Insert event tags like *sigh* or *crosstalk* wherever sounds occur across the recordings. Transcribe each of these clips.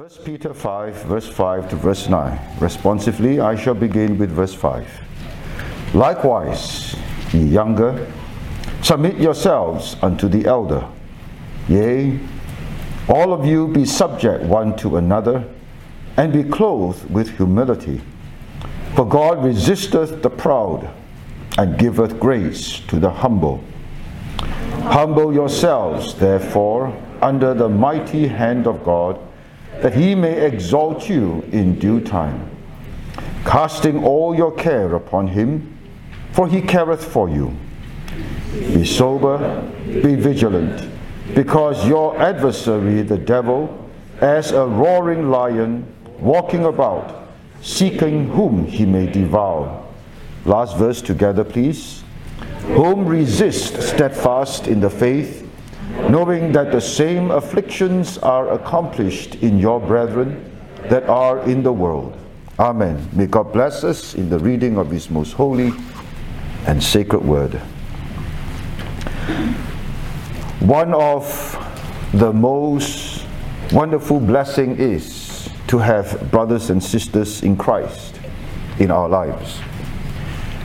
1 Peter 5, verse 5 to verse 9. Responsively, I shall begin with verse 5. Likewise, ye younger, submit yourselves unto the elder. Yea, all of you be subject one to another, and be clothed with humility. For God resisteth the proud, and giveth grace to the humble. Humble yourselves, therefore, under the mighty hand of God that he may exalt you in due time, casting all your care upon him, for he careth for you. Be sober, be vigilant, because your adversary, the devil, as a roaring lion, walking about, seeking whom he may devour. Last verse together, please. Whom resist steadfast in the faith knowing that the same afflictions are accomplished in your brethren that are in the world. Amen. May God bless us in the reading of His most holy and sacred word. One of the most wonderful blessing is to have brothers and sisters in Christ in our lives.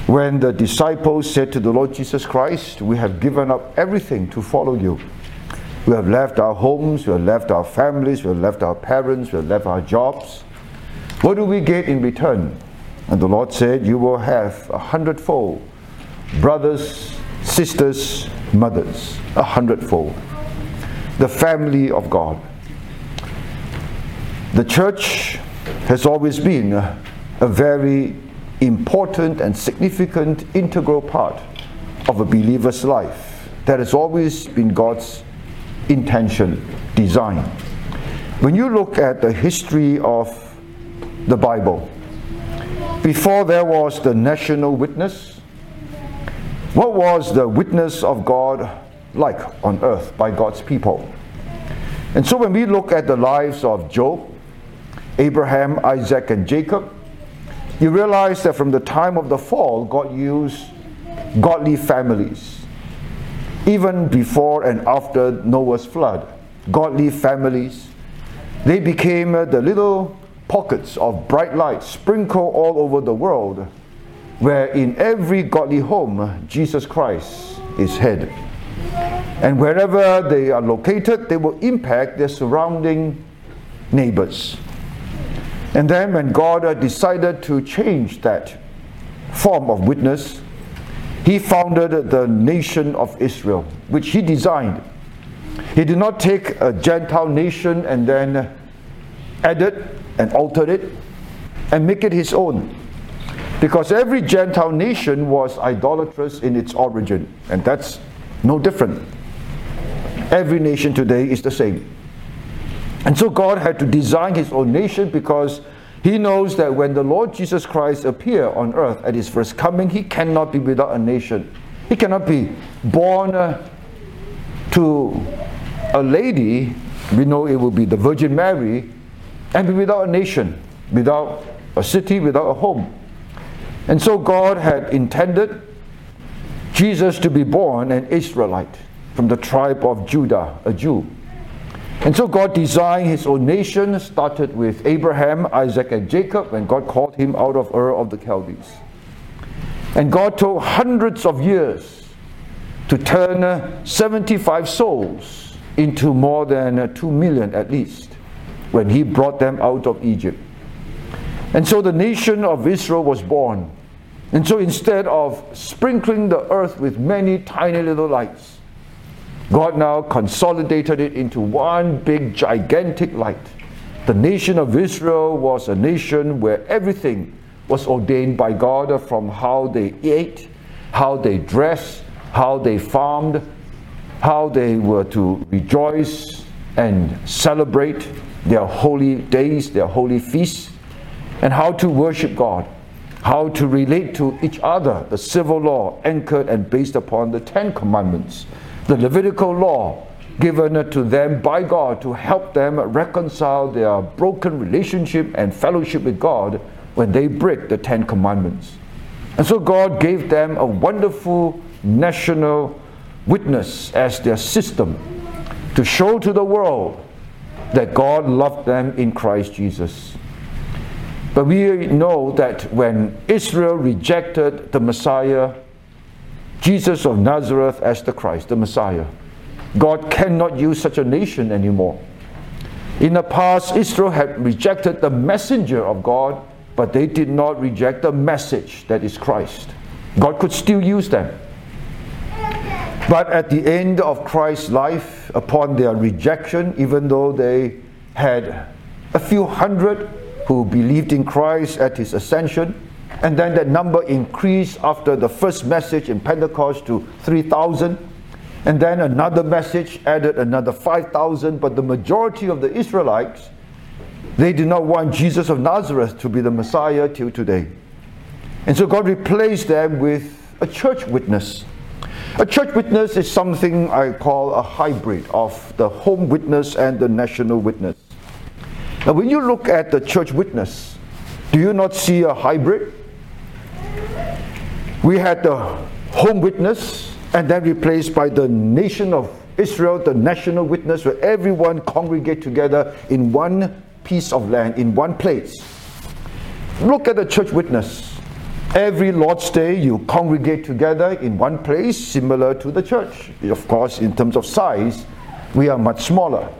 When the disciples said to the Lord Jesus Christ, We have given up everything to follow you. We have left our homes, we have left our families, we have left our parents, we have left our jobs. What do we get in return? And the Lord said, You will have a hundredfold brothers, sisters, mothers, a hundredfold. The family of God. The church has always been a, a very important and significant integral part of a believer's life. That has always been God's intention, design. When you look at the history of the Bible, before there was the national witness, what was the witness of God like on earth by God's people? And so when we look at the lives of Job, Abraham, Isaac, and Jacob, you realize that from the time of the fall, God used godly families even before and after Noah's flood. Godly families, they became uh, the little pockets of bright light sprinkled all over the world, where in every godly home, Jesus Christ is head. And wherever they are located, they will impact their surrounding neighbors. And then, when God decided to change that form of witness, he founded the nation of Israel, which he designed. He did not take a Gentile nation and then add it and alter it and make it his own. Because every Gentile nation was idolatrous in its origin, and that's no different. Every nation today is the same. And so God had to design his own nation because he knows that when the Lord Jesus Christ appear on earth at his first coming, he cannot be without a nation. He cannot be born uh, to a lady, we know it will be the Virgin Mary, and be without a nation, without a city, without a home. And so God had intended Jesus to be born an Israelite from the tribe of Judah, a Jew. And so God designed his own nation, started with Abraham, Isaac, and Jacob, and God called him out of Ur of the Chaldees. And God took hundreds of years to turn 75 souls into more than 2 million at least when he brought them out of Egypt. And so the nation of Israel was born. And so instead of sprinkling the earth with many tiny little lights, God now consolidated it into one big, gigantic light. The nation of Israel was a nation where everything was ordained by God from how they ate, how they dressed, how they farmed, how they were to rejoice and celebrate their holy days, their holy feasts, and how to worship God, how to relate to each other, the civil law anchored and based upon the Ten Commandments the Levitical law given to them by God to help them reconcile their broken relationship and fellowship with God when they break the Ten Commandments. And so God gave them a wonderful national witness as their system to show to the world that God loved them in Christ Jesus. But we know that when Israel rejected the Messiah, Jesus of Nazareth as the Christ, the Messiah, God cannot use such a nation anymore. In the past, Israel had rejected the messenger of God, but they did not reject the message that is Christ. God could still use them. But at the end of Christ's life, upon their rejection, even though they had a few hundred who believed in Christ at his ascension, and then that number increased after the first message in Pentecost to 3,000. And then another message added another 5,000. But the majority of the Israelites, they did not want Jesus of Nazareth to be the Messiah till today. And so God replaced them with a church witness. A church witness is something I call a hybrid of the home witness and the national witness. Now, when you look at the church witness, do you not see a hybrid? We had the home witness and then replaced by the nation of Israel, the national witness, where everyone congregate together in one piece of land, in one place. Look at the church witness. Every Lord's Day, you congregate together in one place, similar to the church. Of course, in terms of size, we are much smaller.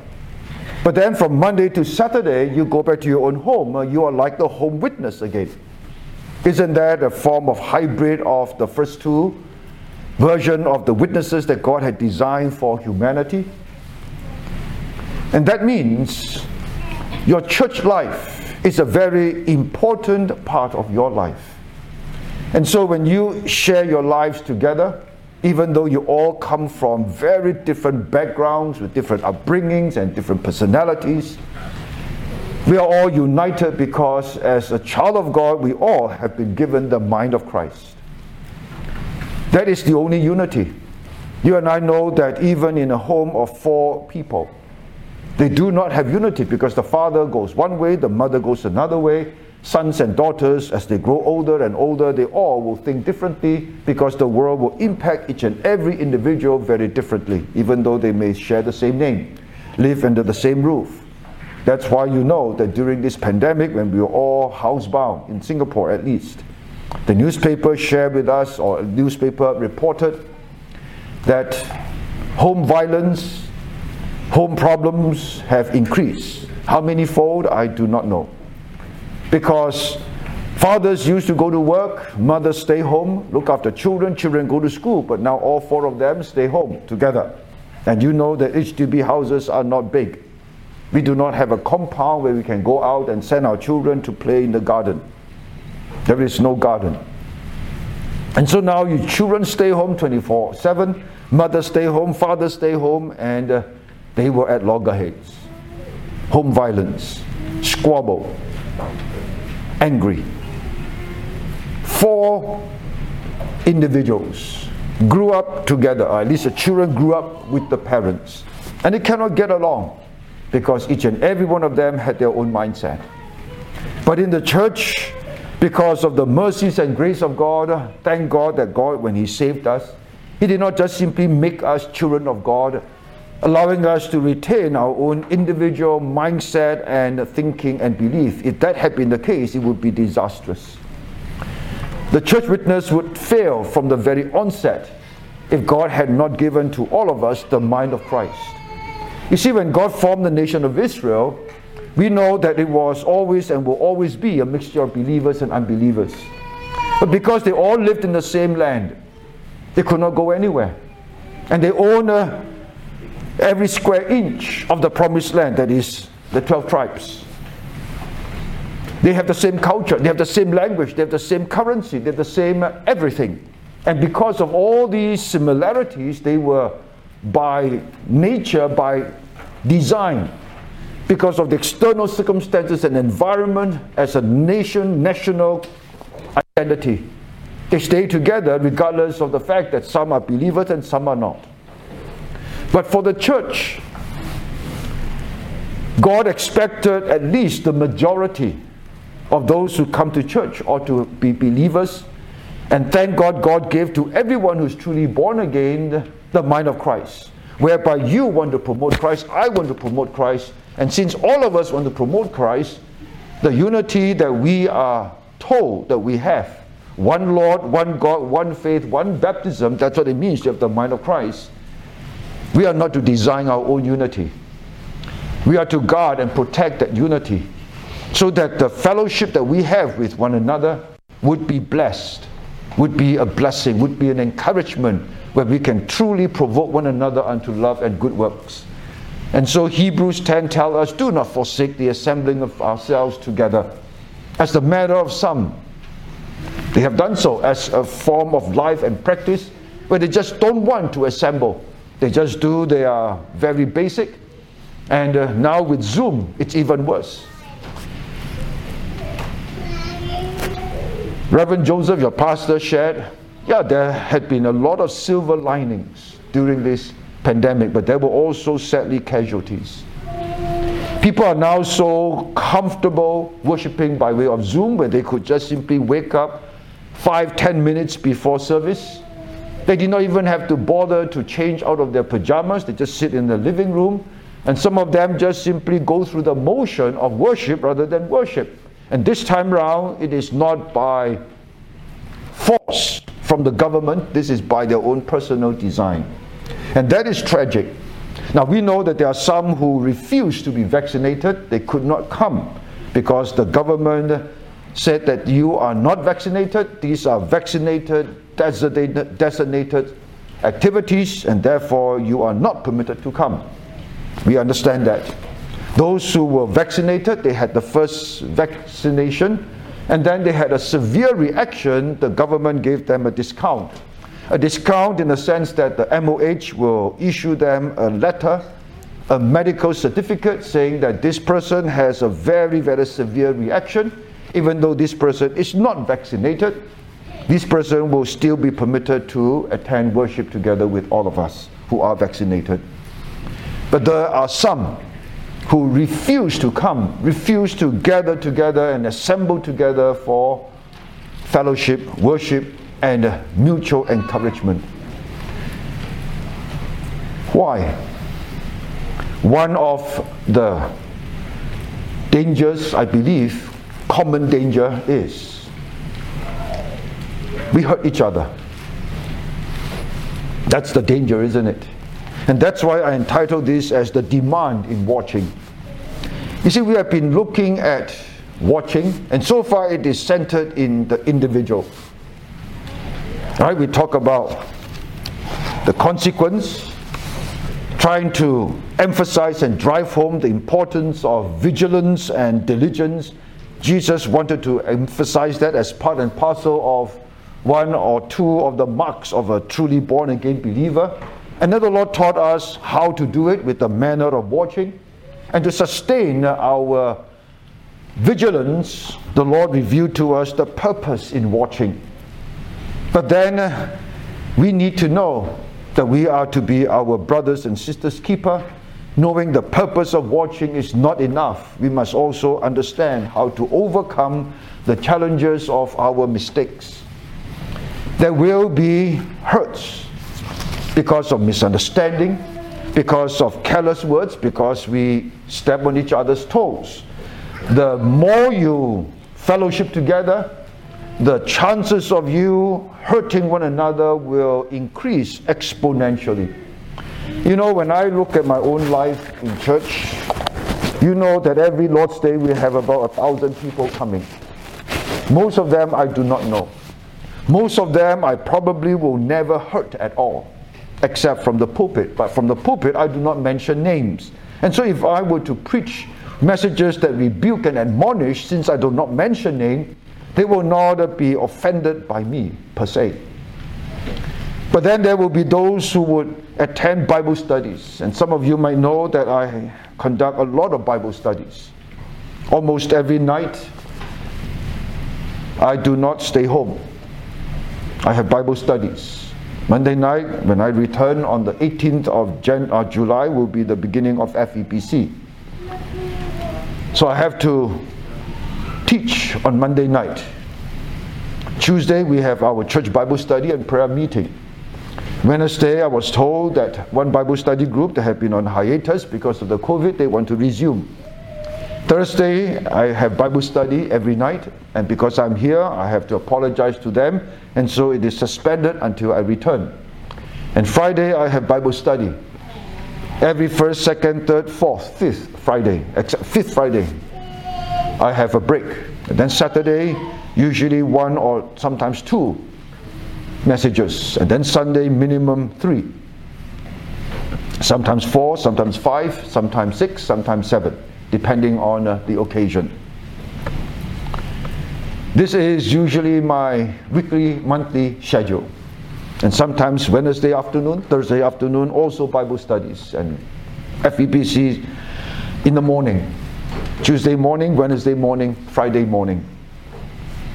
But then from Monday to Saturday, you go back to your own home. You are like the home witness again. Isn't that a form of hybrid of the first two version of the witnesses that God had designed for humanity? And that means your church life is a very important part of your life. And so when you share your lives together, even though you all come from very different backgrounds with different upbringings and different personalities, we are all united because, as a child of God, we all have been given the mind of Christ. That is the only unity. You and I know that even in a home of four people, they do not have unity because the father goes one way, the mother goes another way. Sons and daughters, as they grow older and older, they all will think differently because the world will impact each and every individual very differently, even though they may share the same name, live under the same roof. That's why you know that during this pandemic, when we were all housebound, in Singapore at least, the newspaper shared with us, or newspaper reported, that home violence, home problems have increased. How many fold? I do not know. Because fathers used to go to work, mothers stay home, look after children, children go to school, but now all four of them stay home together. And you know that HDB houses are not big. We do not have a compound where we can go out and send our children to play in the garden. There is no garden. And so now your children stay home 24 7, mothers stay home, fathers stay home, and uh, they were at loggerheads. Home violence, squabble, angry. Four individuals grew up together, or at least the children grew up with the parents, and they cannot get along because each and every one of them had their own mindset. But in the church, because of the mercies and grace of God, thank God that God, when He saved us, He did not just simply make us children of God, allowing us to retain our own individual mindset and thinking and belief. If that had been the case, it would be disastrous. The church witness would fail from the very onset if God had not given to all of us the mind of Christ. You see, when God formed the nation of Israel, we know that it was always and will always be a mixture of believers and unbelievers. But because they all lived in the same land, they could not go anywhere. And they own a every square inch of the promised land, that is the 12 tribes. They have the same culture, they have the same language, they have the same currency, they have the same uh, everything. And because of all these similarities, they were by nature, by design, because of the external circumstances and environment as a nation, national identity. They stay together regardless of the fact that some are believers and some are not. But for the church, God expected at least the majority of those who come to church or to be believers. And thank God, God gave to everyone who's truly born again the mind of Christ. Whereby you want to promote Christ, I want to promote Christ, And since all of us want to promote Christ, the unity that we are told that we have one Lord, one God, one faith, one baptism that's what it means to have the mind of Christ. We are not to design our own unity. We are to guard and protect that unity so that the fellowship that we have with one another would be blessed, would be a blessing, would be an encouragement where we can truly provoke one another unto love and good works. And so Hebrews 10 tell us, do not forsake the assembling of ourselves together, as the matter of some. They have done so as a form of life and practice, where they just don't want to assemble. They just do, they are very basic. And uh, now with Zoom, it's even worse. Reverend Joseph, your pastor, shared, yeah, there had been a lot of silver linings during this pandemic, but there were also sadly casualties. People are now so comfortable worshiping by way of Zoom where they could just simply wake up five, ten minutes before service. They did not even have to bother to change out of their pajamas. They just sit in the living room. And some of them just simply go through the motion of worship rather than worship. And this time round, it is not by force from the government, this is by their own personal design. And that is tragic. Now, we know that there are some who refuse to be vaccinated. They could not come because the government said that you are not vaccinated. These are vaccinated, designated, activities, and therefore you are not permitted to come. We understand that. Those who were vaccinated, they had the first vaccination, and then they had a severe reaction, the government gave them a discount. A discount in the sense that the MOH will issue them a letter, a medical certificate saying that this person has a very, very severe reaction. Even though this person is not vaccinated, this person will still be permitted to attend worship together with all of us who are vaccinated. But there are some who refuse to come, refuse to gather together and assemble together for fellowship, worship, and mutual encouragement. Why? One of the dangers, I believe, common danger is we hurt each other. That's the danger, isn't it? And that's why I entitled this as the demand in watching. You see, we have been looking at watching, and so far it is centered in the individual. Right? We talk about the consequence, trying to emphasize and drive home the importance of vigilance and diligence. Jesus wanted to emphasize that as part and parcel of one or two of the marks of a truly born again believer. And then the Lord taught us how to do it with the manner of watching. And to sustain our vigilance, the Lord revealed to us the purpose in watching. But then uh, we need to know that we are to be our brothers and sisters' keeper. Knowing the purpose of watching is not enough. We must also understand how to overcome the challenges of our mistakes. There will be hurts because of misunderstanding, because of careless words, because we step on each other's toes. The more you fellowship together, the chances of you hurting one another will increase exponentially. You know, when I look at my own life in church, you know that every Lord's Day we have about a thousand people coming. Most of them I do not know. Most of them I probably will never hurt at all except from the pulpit. But from the pulpit, I do not mention names. And so if I were to preach messages that rebuke and admonish, since I do not mention name, they will not be offended by me per se. But then there will be those who would attend Bible studies. And some of you might know that I conduct a lot of Bible studies. Almost every night, I do not stay home. I have Bible studies. Monday night, when I return on the 18th of Jan- uh, July, will be the beginning of FEBC. So I have to teach on Monday night. Tuesday, we have our church Bible study and prayer meeting. Wednesday, I was told that one Bible study group that had been on hiatus because of the COVID, they want to resume. Thursday, I have Bible study every night, and because I'm here, I have to apologize to them, and so it is suspended until I return. And Friday, I have Bible study. Every first, second, third, fourth, fifth Friday, except fifth Friday, I have a break. And then Saturday, usually one or sometimes two messages. And then Sunday, minimum three. Sometimes four, sometimes five, sometimes six, sometimes seven depending on uh, the occasion. This is usually my weekly, monthly schedule. And sometimes Wednesday afternoon, Thursday afternoon, also Bible studies and FEBC in the morning. Tuesday morning, Wednesday morning, Friday morning.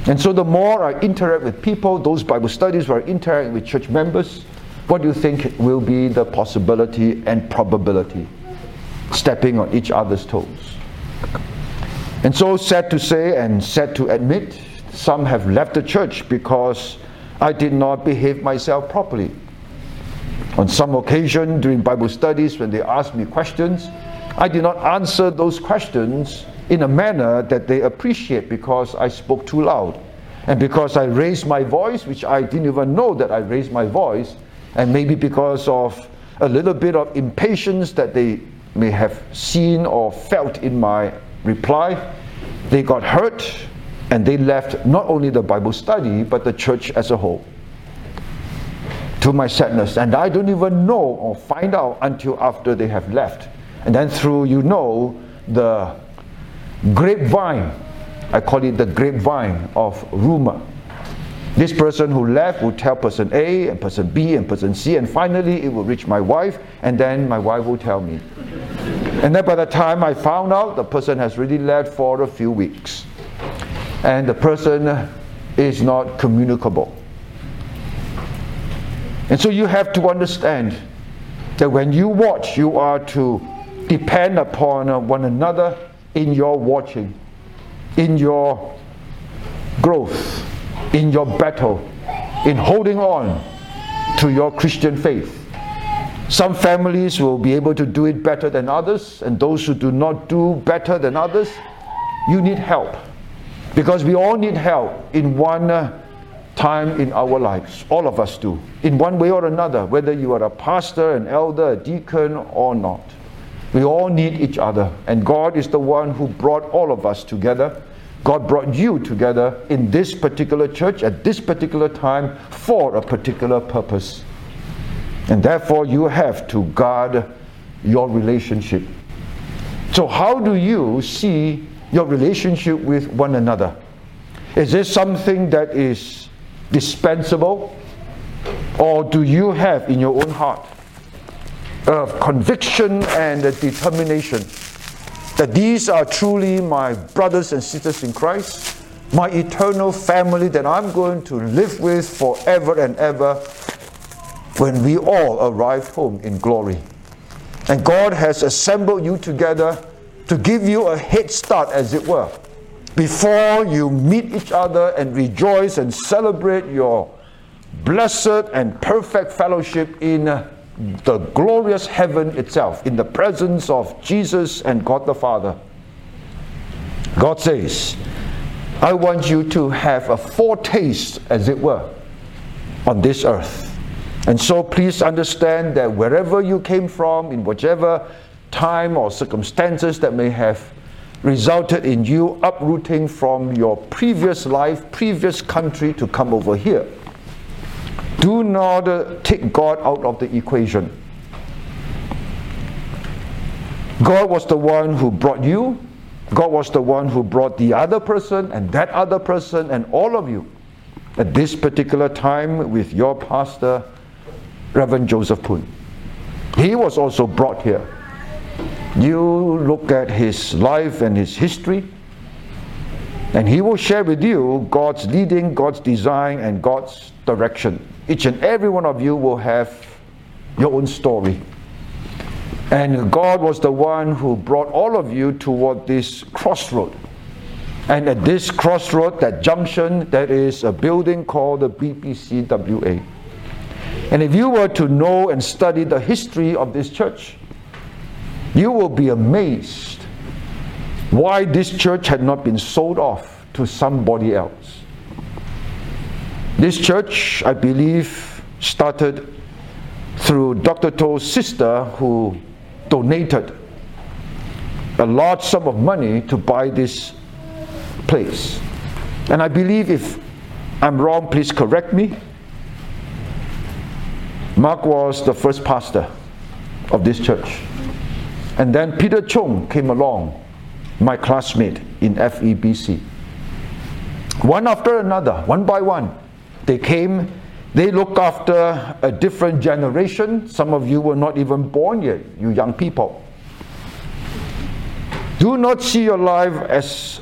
And so the more I interact with people, those Bible studies where I interact with church members, what do you think will be the possibility and probability? stepping on each other's toes. And so, sad to say and sad to admit, some have left the church because I did not behave myself properly. On some occasion during Bible studies, when they asked me questions, I did not answer those questions in a manner that they appreciate because I spoke too loud. And because I raised my voice, which I didn't even know that I raised my voice, and maybe because of a little bit of impatience that they may have seen or felt in my reply, they got hurt and they left not only the Bible study but the church as a whole. To my sadness, and I don't even know or find out until after they have left. And then through, you know, the grapevine, I call it the grapevine of rumor. This person who left will tell person A and person B and person C, and finally it will reach my wife, and then my wife will tell me. And then by the time I found out, the person has really left for a few weeks. And the person is not communicable. And so you have to understand that when you watch, you are to depend upon one another in your watching, in your growth, in your battle, in holding on to your Christian faith. Some families will be able to do it better than others, and those who do not do better than others, you need help. Because we all need help in one uh, time in our lives. All of us do, in one way or another, whether you are a pastor, an elder, a deacon, or not. We all need each other, and God is the one who brought all of us together. God brought you together in this particular church at this particular time for a particular purpose. And therefore, you have to guard your relationship. So, how do you see your relationship with one another? Is this something that is dispensable? Or do you have in your own heart a conviction and a determination that these are truly my brothers and sisters in Christ, my eternal family that I'm going to live with forever and ever when we all arrive home in glory. And God has assembled you together to give you a head start, as it were, before you meet each other and rejoice and celebrate your blessed and perfect fellowship in the glorious heaven itself, in the presence of Jesus and God the Father. God says, I want you to have a foretaste, as it were, on this earth and so please understand that wherever you came from, in whichever time or circumstances that may have resulted in you uprooting from your previous life, previous country to come over here, do not uh, take God out of the equation. God was the one who brought you, God was the one who brought the other person and that other person and all of you at this particular time with your pastor Reverend Joseph Poon. He was also brought here. You look at his life and his history, and he will share with you God's leading, God's design, and God's direction. Each and every one of you will have your own story. And God was the one who brought all of you toward this crossroad. And at this crossroad, that junction, there is a building called the BPCWA. And if you were to know and study the history of this church, you will be amazed why this church had not been sold off to somebody else. This church, I believe, started through Dr. To's sister who donated a large sum of money to buy this place. And I believe if I'm wrong, please correct me. Mark was the first pastor of this church. And then Peter Chung came along, my classmate in FEBC. One after another, one by one, they came, they looked after a different generation. Some of you were not even born yet, you young people. Do not see your life as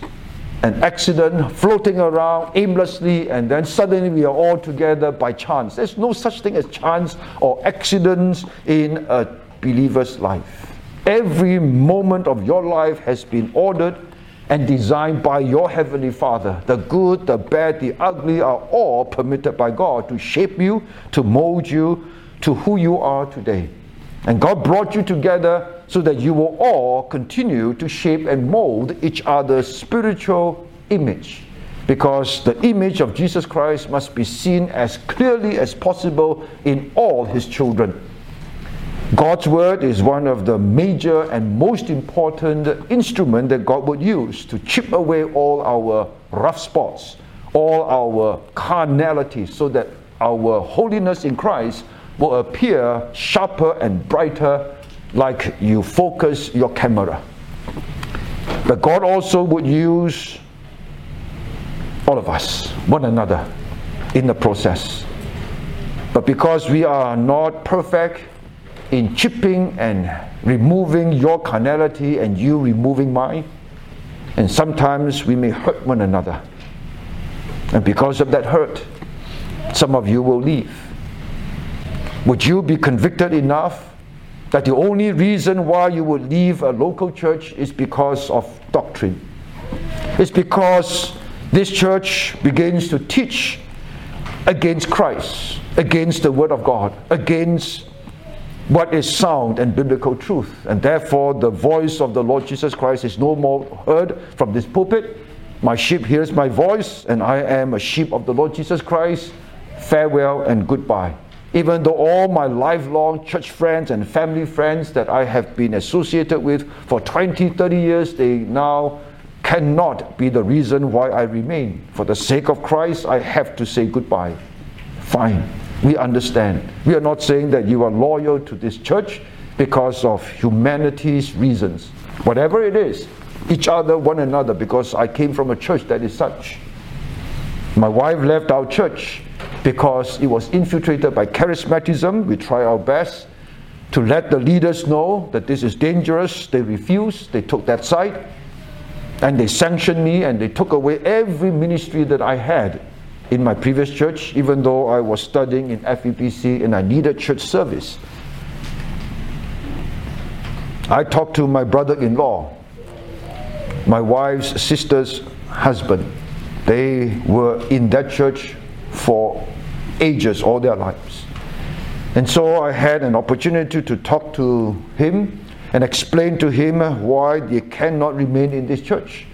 an accident floating around aimlessly and then suddenly we are all together by chance. There's no such thing as chance or accidents in a believer's life. Every moment of your life has been ordered and designed by your Heavenly Father. The good, the bad, the ugly are all permitted by God to shape you, to mold you to who you are today. And God brought you together so that you will all continue to shape and mold each other's spiritual image. Because the image of Jesus Christ must be seen as clearly as possible in all his children. God's word is one of the major and most important instrument that God would use to chip away all our rough spots, all our carnality, so that our holiness in Christ will appear sharper and brighter like you focus your camera. But God also would use all of us, one another, in the process. But because we are not perfect, in chipping and removing your carnality and you removing mine. And sometimes we may hurt one another. And because of that hurt, some of you will leave. Would you be convicted enough that the only reason why you would leave a local church is because of doctrine? It's because this church begins to teach against Christ, against the Word of God, against what is sound and biblical truth. And therefore, the voice of the Lord Jesus Christ is no more heard from this pulpit. My sheep hears my voice, and I am a sheep of the Lord Jesus Christ. Farewell and goodbye. Even though all my lifelong church friends and family friends that I have been associated with for 20, 30 years, they now cannot be the reason why I remain. For the sake of Christ, I have to say goodbye. Fine. We understand. We are not saying that you are loyal to this church because of humanity's reasons. Whatever it is, each other, one another, because I came from a church that is such. My wife left our church because it was infiltrated by charismatism. We try our best to let the leaders know that this is dangerous. They refused, they took that side, and they sanctioned me and they took away every ministry that I had in my previous church, even though I was studying in FEBC and I needed church service. I talked to my brother in law, my wife's sister's husband. They were in that church for ages, all their lives. And so I had an opportunity to talk to him and explain to him why they cannot remain in this church.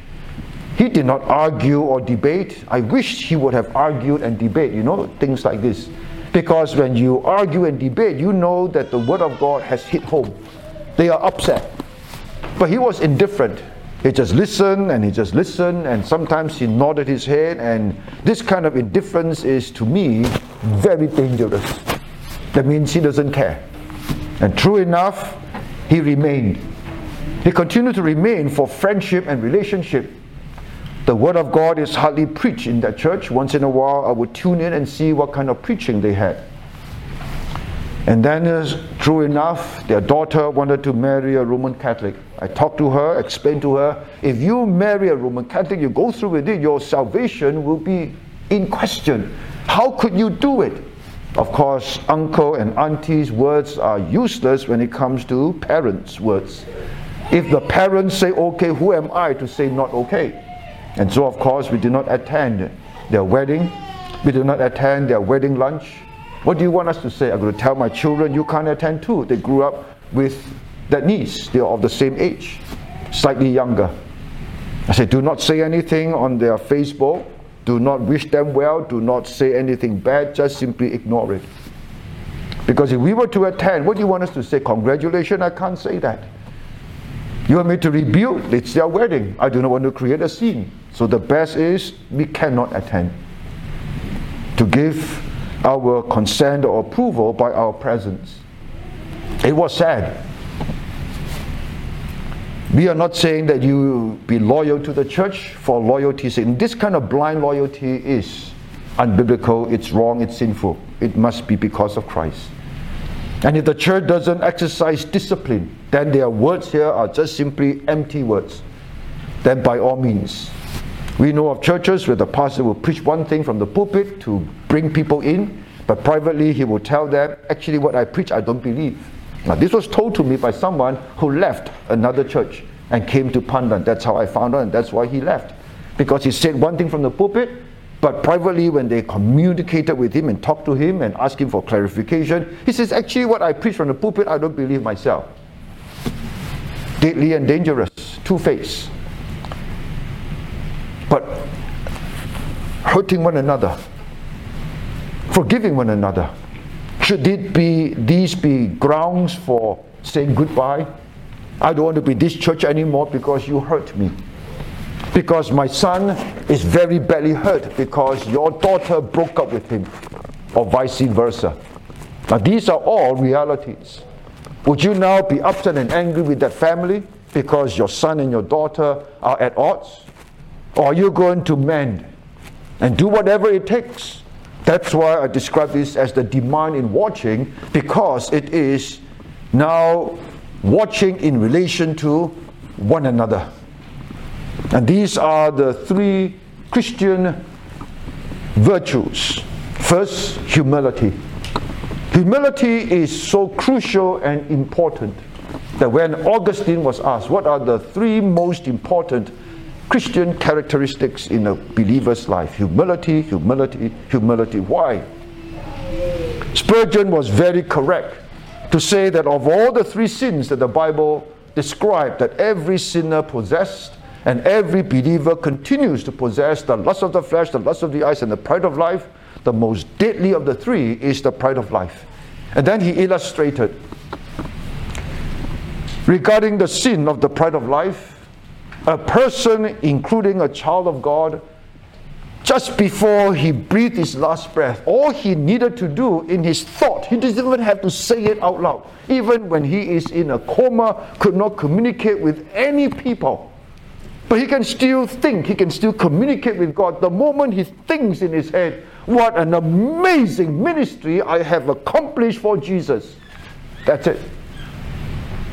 He did not argue or debate. I wish he would have argued and debate, you know, things like this. Because when you argue and debate, you know that the word of God has hit home. They are upset. But he was indifferent. He just listened and he just listened, and sometimes he nodded his head. And this kind of indifference is, to me, very dangerous. That means he doesn't care. And true enough, he remained. He continued to remain for friendship and relationship the Word of God is hardly preached in that church. Once in a while, I would tune in and see what kind of preaching they had. And then, uh, true enough, their daughter wanted to marry a Roman Catholic. I talked to her, explained to her if you marry a Roman Catholic, you go through with it, your salvation will be in question. How could you do it? Of course, uncle and auntie's words are useless when it comes to parents' words. If the parents say okay, who am I to say not okay? And so, of course, we did not attend their wedding. We did not attend their wedding lunch. What do you want us to say? I'm going to tell my children you can't attend too. They grew up with that niece. They are of the same age, slightly younger. I said, do not say anything on their Facebook. Do not wish them well. Do not say anything bad. Just simply ignore it. Because if we were to attend, what do you want us to say? Congratulations, I can't say that. You want me to rebuke? It's their wedding. I do not want to create a scene. So the best is we cannot attend. To give our consent or approval by our presence. It was sad. We are not saying that you be loyal to the church for loyalty's sake. This kind of blind loyalty is unbiblical, it's wrong, it's sinful. It must be because of Christ. And if the church doesn't exercise discipline, then their words here are just simply empty words. Then by all means, we know of churches where the pastor will preach one thing from the pulpit to bring people in, but privately he will tell them, actually, what I preach, I don't believe. Now, this was told to me by someone who left another church and came to Pandan. That's how I found out, and that's why he left. Because he said one thing from the pulpit, but privately, when they communicated with him and talked to him and asked him for clarification, he says, Actually, what I preach from the pulpit, I don't believe myself. Deadly and dangerous, two faced. But hurting one another, forgiving one another should it be, these be grounds for saying goodbye? I don't want to be this church anymore because you hurt me. Because my son is very badly hurt because your daughter broke up with him, or vice versa. Now, these are all realities. Would you now be upset and angry with that family because your son and your daughter are at odds? Or are you going to mend and do whatever it takes that's why I describe this as the demand in watching because it is now watching in relation to one another. And these are the three Christian virtues. First, humility. Humility is so crucial and important that when Augustine was asked, What are the three most important Christian characteristics in a believer's life humility, humility, humility. Why? Spurgeon was very correct to say that of all the three sins that the Bible described, that every sinner possessed and every believer continues to possess the lust of the flesh, the lust of the eyes, and the pride of life, the most deadly of the three is the pride of life. And then he illustrated regarding the sin of the pride of life a person, including a child of God, just before he breathed his last breath, all he needed to do in his thought, he doesn't even have to say it out loud. Even when he is in a coma, could not communicate with any people. But he can still think, he can still communicate with God. The moment he thinks in his head, what an amazing ministry I have accomplished for Jesus. That's it.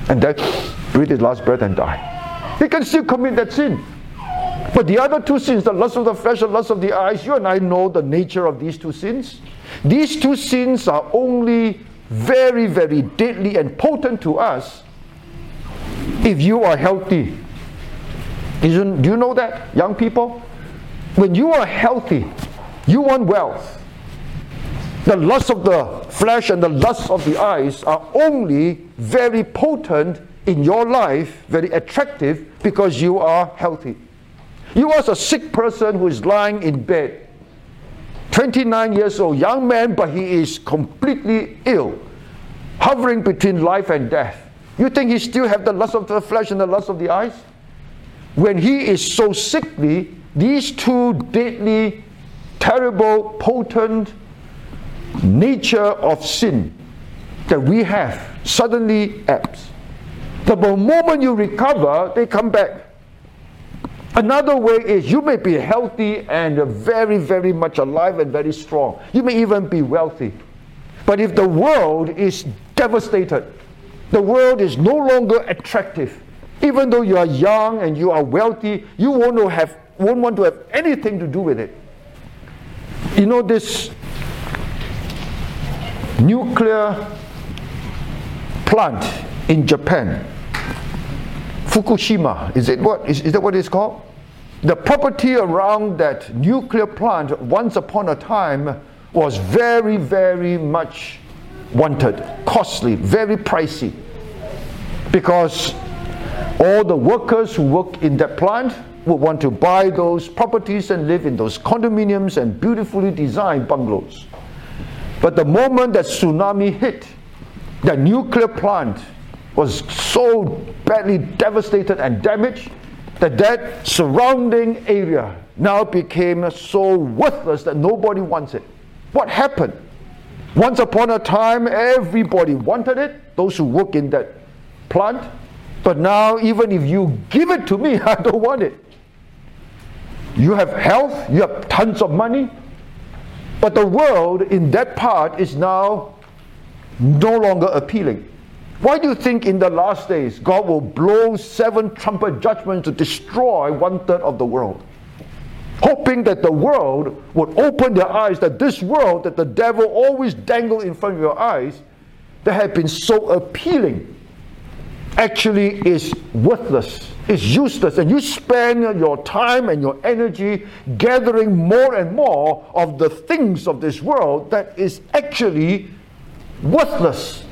And then breathe his last breath and die. He can still commit that sin. But the other two sins, the lust of the flesh, the lust of the eyes, you and I know the nature of these two sins. These two sins are only very, very deadly and potent to us if you are healthy. Isn't, do you know that, young people? When you are healthy, you want wealth. The lust of the flesh and the lust of the eyes are only very potent in your life very attractive because you are healthy. You are a sick person who is lying in bed, 29 years old, young man, but he is completely ill, hovering between life and death. You think he still have the lust of the flesh and the lust of the eyes? When he is so sickly, these two deadly, terrible, potent nature of sin that we have suddenly acts. The moment you recover, they come back. Another way is you may be healthy and very, very much alive and very strong. You may even be wealthy. But if the world is devastated, the world is no longer attractive. Even though you are young and you are wealthy, you won't, have, won't want to have anything to do with it. You know, this nuclear plant in Japan Fukushima. Is it what is, is that what it's called? The property around that nuclear plant once upon a time was very, very much wanted, costly, very pricey. Because all the workers who work in that plant would want to buy those properties and live in those condominiums and beautifully designed bungalows. But the moment that tsunami hit, the nuclear plant was so badly devastated and damaged that that surrounding area now became so worthless that nobody wants it. What happened? Once upon a time, everybody wanted it, those who work in that plant. But now, even if you give it to me, *laughs* I don't want it. You have health, you have tons of money, but the world in that part is now no longer appealing. Why do you think in the last days God will blow seven trumpet judgments to destroy one third of the world? Hoping that the world would open their eyes that this world that the devil always dangled in front of your eyes that had been so appealing actually is worthless, is useless, and you spend your time and your energy gathering more and more of the things of this world that is actually worthless.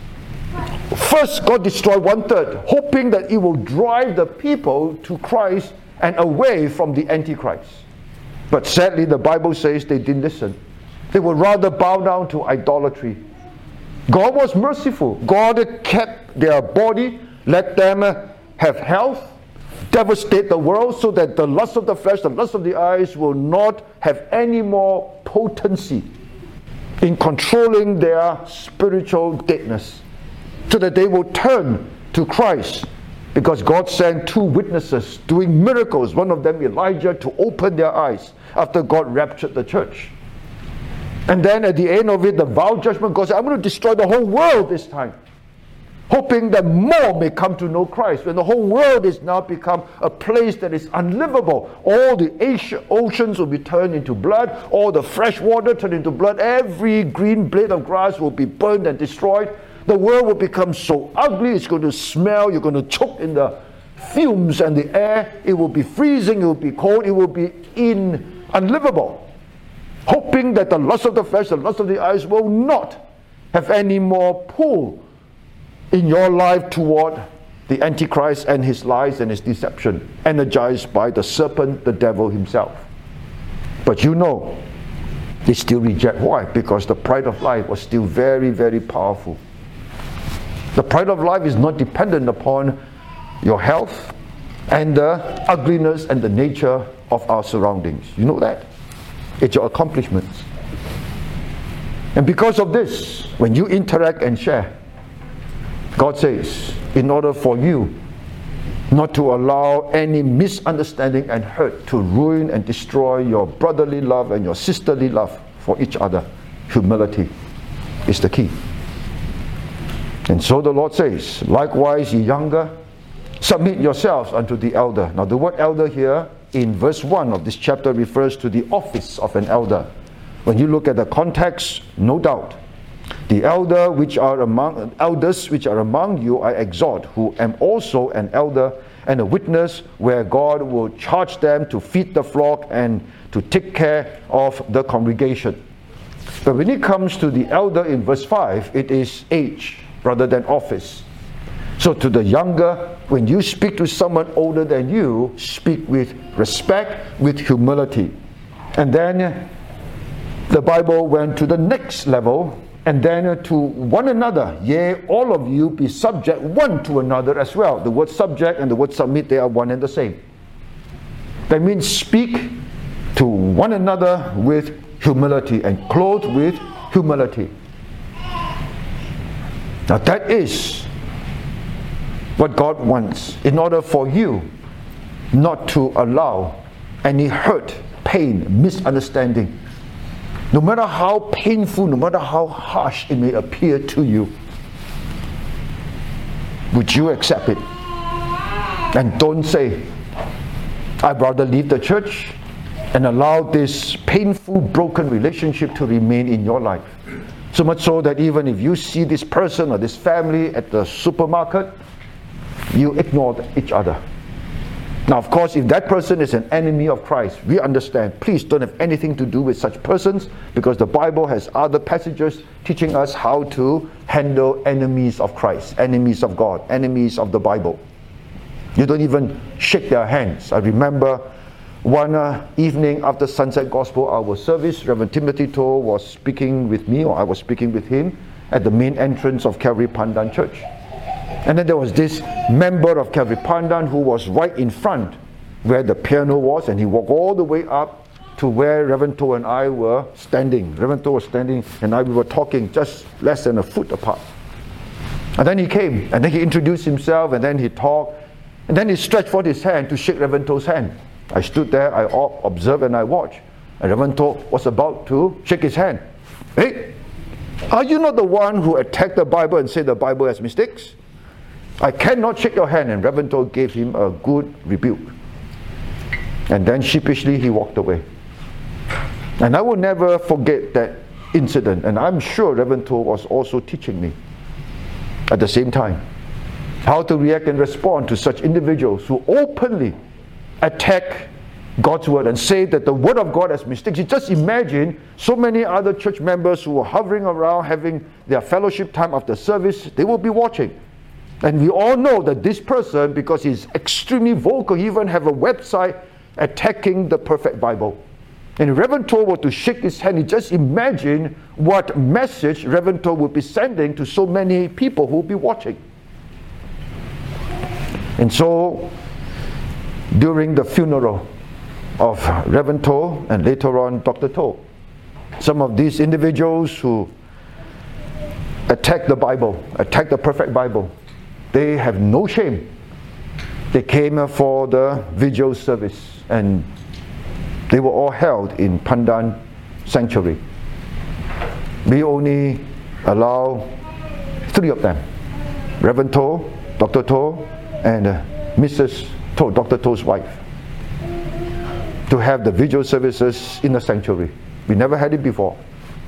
First, God destroyed one third, hoping that it will drive the people to Christ and away from the Antichrist. But sadly, the Bible says they didn't listen. They would rather bow down to idolatry. God was merciful. God kept their body let them have health, devastate the world so that the lust of the flesh, the lust of the eyes will not have any more potency in controlling their spiritual deadness, so that they will turn to Christ. Because God sent two witnesses doing miracles, one of them Elijah, to open their eyes after God raptured the church. And then at the end of it, the vial judgment goes, I'm going to destroy the whole world this time hoping that more may come to know Christ. When the whole world is now become a place that is unlivable, all the Asia, oceans will be turned into blood, all the fresh water turned into blood, every green blade of grass will be burned and destroyed. The world will become so ugly, it's going to smell, you're going to choke in the fumes and the air, it will be freezing, it will be cold, it will be in unlivable. Hoping that the lust of the flesh, the lust of the eyes will not have any more pull in your life toward the Antichrist and his lies and his deception, energized by the serpent, the devil himself. But you know, they still reject. Why? Because the pride of life was still very, very powerful. The pride of life is not dependent upon your health and the ugliness and the nature of our surroundings. You know that? It's your accomplishments. And because of this, when you interact and share, God says, in order for you not to allow any misunderstanding and hurt to ruin and destroy your brotherly love and your sisterly love for each other, humility is the key. And so the Lord says, likewise, ye younger, submit yourselves unto the elder. Now, the word elder here in verse 1 of this chapter refers to the office of an elder. When you look at the context, no doubt the elder which are among elders which are among you I exhort, who am also an elder and a witness where God will charge them to feed the flock and to take care of the congregation. But when it comes to the elder in verse 5, it is age rather than office. So to the younger, when you speak to someone older than you, speak with respect, with humility. And then the Bible went to the next level and then uh, to one another, yea, all of you be subject one to another as well. The word subject and the word submit, they are one and the same. That means speak to one another with humility and clothed with humility. Now, that is what God wants in order for you not to allow any hurt, pain, misunderstanding no matter how painful, no matter how harsh it may appear to you, would you accept it? And don't say, I'd rather leave the church and allow this painful, broken relationship to remain in your life. So much so that even if you see this person or this family at the supermarket, you ignore each other. Now, of course, if that person is an enemy of Christ, we understand. Please don't have anything to do with such persons because the Bible has other passages teaching us how to handle enemies of Christ, enemies of God, enemies of the Bible. You don't even shake their hands. I remember one uh, evening after Sunset Gospel Hour service, Reverend Timothy Toh was speaking with me, or I was speaking with him, at the main entrance of Calvary Pandan Church. And then there was this member of Calvary Pandan who was right in front where the piano was, and he walked all the way up to where Reverend Toh and I were standing. Reverend Toh was standing, and I we were talking just less than a foot apart. And then he came, and then he introduced himself, and then he talked, and then he stretched forth his hand to shake Reverend Toh's hand. I stood there, I observed, and I watched. And Reverend Toh was about to shake his hand. Hey, are you not the one who attacked the Bible and said the Bible has mistakes? I cannot shake your hand. And Reverend Toh gave him a good rebuke. And then sheepishly he walked away. And I will never forget that incident. And I'm sure Reverend Toh was also teaching me at the same time how to react and respond to such individuals who openly attack God's word and say that the word of God has mistakes. You just imagine so many other church members who were hovering around having their fellowship time after service, they will be watching. And we all know that this person, because he's extremely vocal, he even have a website attacking the perfect Bible. And Reverend Toh were to shake his hand, you just imagine what message Reverend Toh would be sending to so many people who will be watching. And so, during the funeral of Reverend Toh and later on Dr. Toh, some of these individuals who attack the Bible, attack the perfect Bible, they have no shame. They came for the vigil service and they were all held in Pandan Sanctuary. We only allow three of them Reverend Toh, Dr. Toh, and uh, Mrs. Toh, Dr. Toh's wife, to have the vigil services in the sanctuary. We never had it before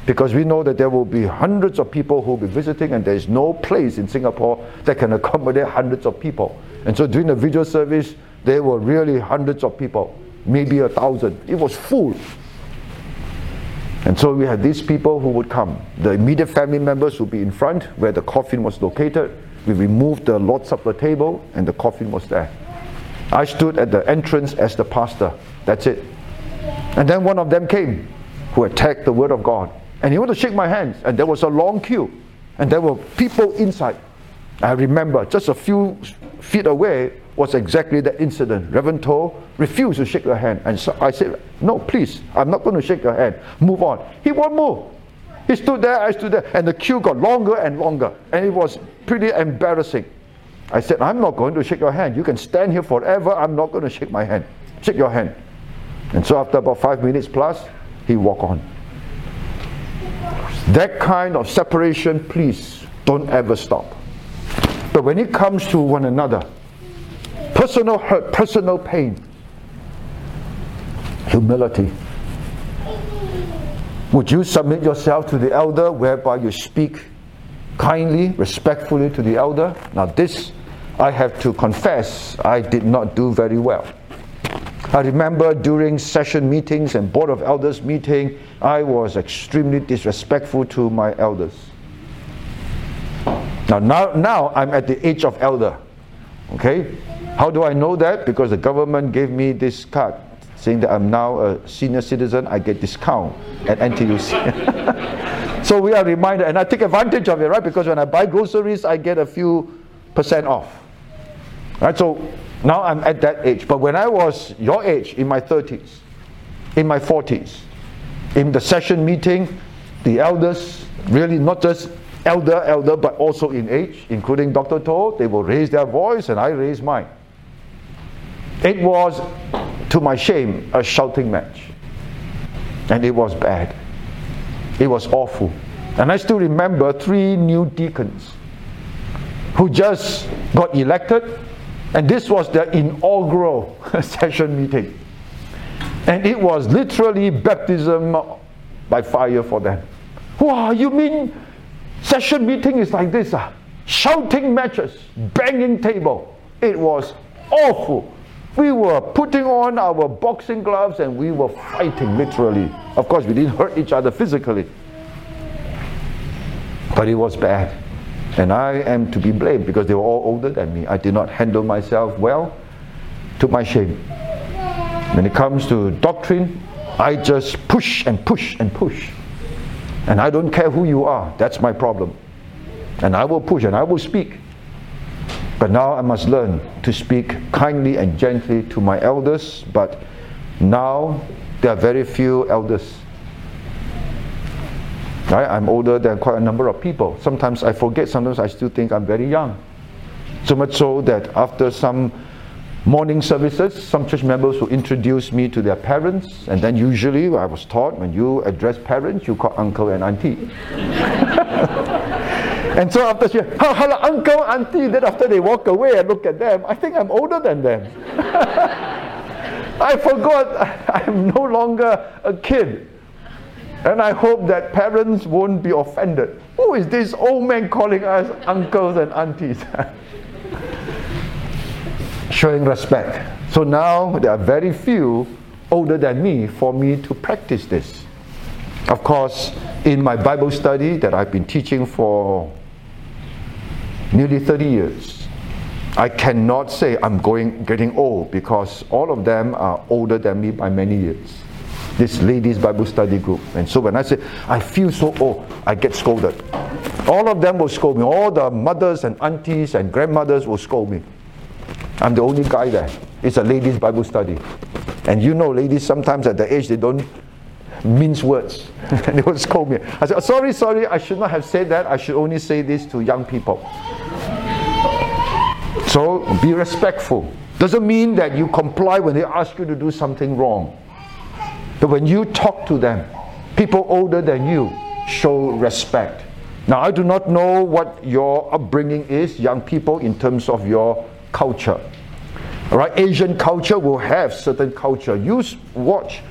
because we know that there will be hundreds of people who will be visiting and there is no place in Singapore that can accommodate hundreds of people. And so during the vigil service, there were really hundreds of people, maybe a thousand. It was full. And so we had these people who would come. The immediate family members would be in front where the coffin was located. We removed the Lord's Supper table and the coffin was there. I stood at the entrance as the pastor. That's it. And then one of them came who attacked the Word of God. And he wanted to shake my hands, and there was a long queue, and there were people inside. I remember just a few feet away was exactly the incident. Reverend Toh refused to shake your hand, and so I said, "No, please, I'm not going to shake your hand. Move on." He won't move. He stood there, I stood there, and the queue got longer and longer, and it was pretty embarrassing. I said, "I'm not going to shake your hand. You can stand here forever. I'm not going to shake my hand. Shake your hand." And so after about five minutes plus, he walked on. That kind of separation, please don't ever stop. But when it comes to one another, personal hurt, personal pain, humility. Would you submit yourself to the elder whereby you speak kindly, respectfully to the elder? Now, this I have to confess I did not do very well. I remember during session meetings and board of elders meeting, I was extremely disrespectful to my elders. Now, now, now I'm at the age of elder. Okay? How do I know that? Because the government gave me this card saying that I'm now a senior citizen, I get discount at NTUC. *laughs* so we are reminded, and I take advantage of it, right? Because when I buy groceries, I get a few percent off. Right? So now I'm at that age. But when I was your age, in my 30s, in my 40s, in the session meeting, the elders, really not just elder, elder, but also in age, including Dr. Toh, they will raise their voice and I raise mine. It was, to my shame, a shouting match. And it was bad. It was awful. And I still remember three new deacons who just got elected and this was the inaugural *laughs* session meeting. And it was literally baptism by fire for them. Wow, you mean session meeting is like this? Ah? Shouting matches, banging table. It was awful. We were putting on our boxing gloves and we were fighting literally. Of course, we didn't hurt each other physically. But it was bad. And I am to be blamed because they were all older than me. I did not handle myself well, to my shame. When it comes to doctrine, I just push and push and push. And I don't care who you are, that's my problem. And I will push and I will speak. But now I must learn to speak kindly and gently to my elders, but now there are very few elders. Right? I'm older than quite a number of people. Sometimes I forget, sometimes I still think I'm very young. So much so that after some morning services, some church members will introduce me to their parents, and then usually I was taught when you address parents, you call uncle and auntie. *laughs* And so after she, hello, uncle, auntie, then after they walk away and look at them, I think I'm older than them. *laughs* I forgot *laughs* I'm no longer a kid. And I hope that parents won't be offended. Who is this old man calling us uncles and aunties? *laughs* Showing respect. So now there are very few older than me for me to practice this. Of course, in my Bible study that I've been teaching for nearly 30 years. I cannot say I'm going getting old because all of them are older than me by many years. This ladies Bible study group. And so when I say I feel so old, I get scolded. All of them will scold me. All the mothers and aunties and grandmothers will scold me. I'm the only guy there. It's a ladies Bible study. And you know ladies sometimes at the age they don't mince words. and *laughs* they will scold me. I said, sorry, sorry, I should not have said that. I should only say this to young people. So be respectful. Doesn't mean that you comply when they ask you to do something wrong. But when you talk to them, people older than you, show respect. Now, I do not know what your upbringing is, young people, in terms of your culture. All right, Asian culture will have certain culture. You watch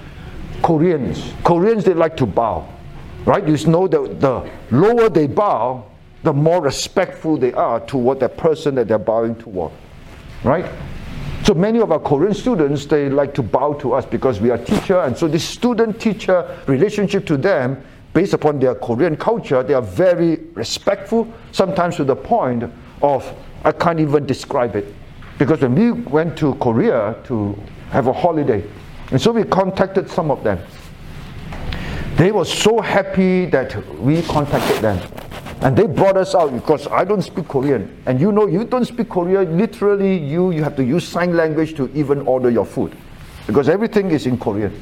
Koreans. Koreans, they like to bow. Right? You know that the lower they bow, the more respectful they are toward the person that they're bowing toward. Right? So many of our Korean students, they like to bow to us because we are teacher, and so this student-teacher relationship to them, based upon their Korean culture, they are very respectful, sometimes to the point of I can't even describe it. Because when we went to Korea to have a holiday, and so we contacted some of them. They were so happy that we contacted them. And they brought us out because I don't speak Korean. And you know, you don't speak Korean, literally, you, you have to use sign language to even order your food. Because everything is in Korean.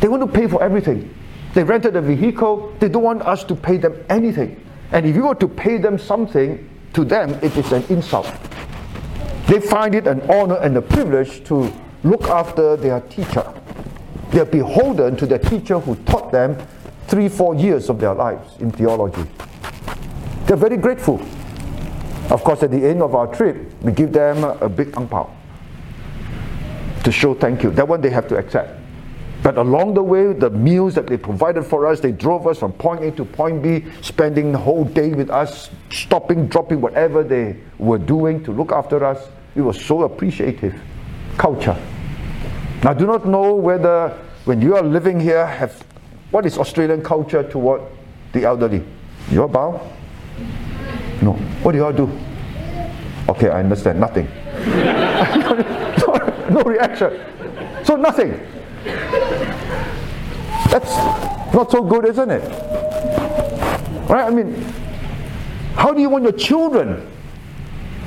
They want to pay for everything. They rented a vehicle, they don't want us to pay them anything. And if you were to pay them something, to them it is an insult. They find it an honor and a privilege to look after their teacher. They're beholden to the teacher who taught them three, four years of their lives in theology. They're very grateful. Of course, at the end of our trip, we give them a big ang pao to show thank you. That one they have to accept. But along the way, the meals that they provided for us, they drove us from point A to point B, spending the whole day with us, stopping, dropping whatever they were doing to look after us. We were so appreciative. Culture. Now, I do not know whether when you are living here, have what is Australian culture toward the elderly? You bow? No. What do you all do? Okay, I understand. Nothing. *laughs* no, no reaction. So nothing. That's not so good, isn't it? Right? I mean, how do you want your children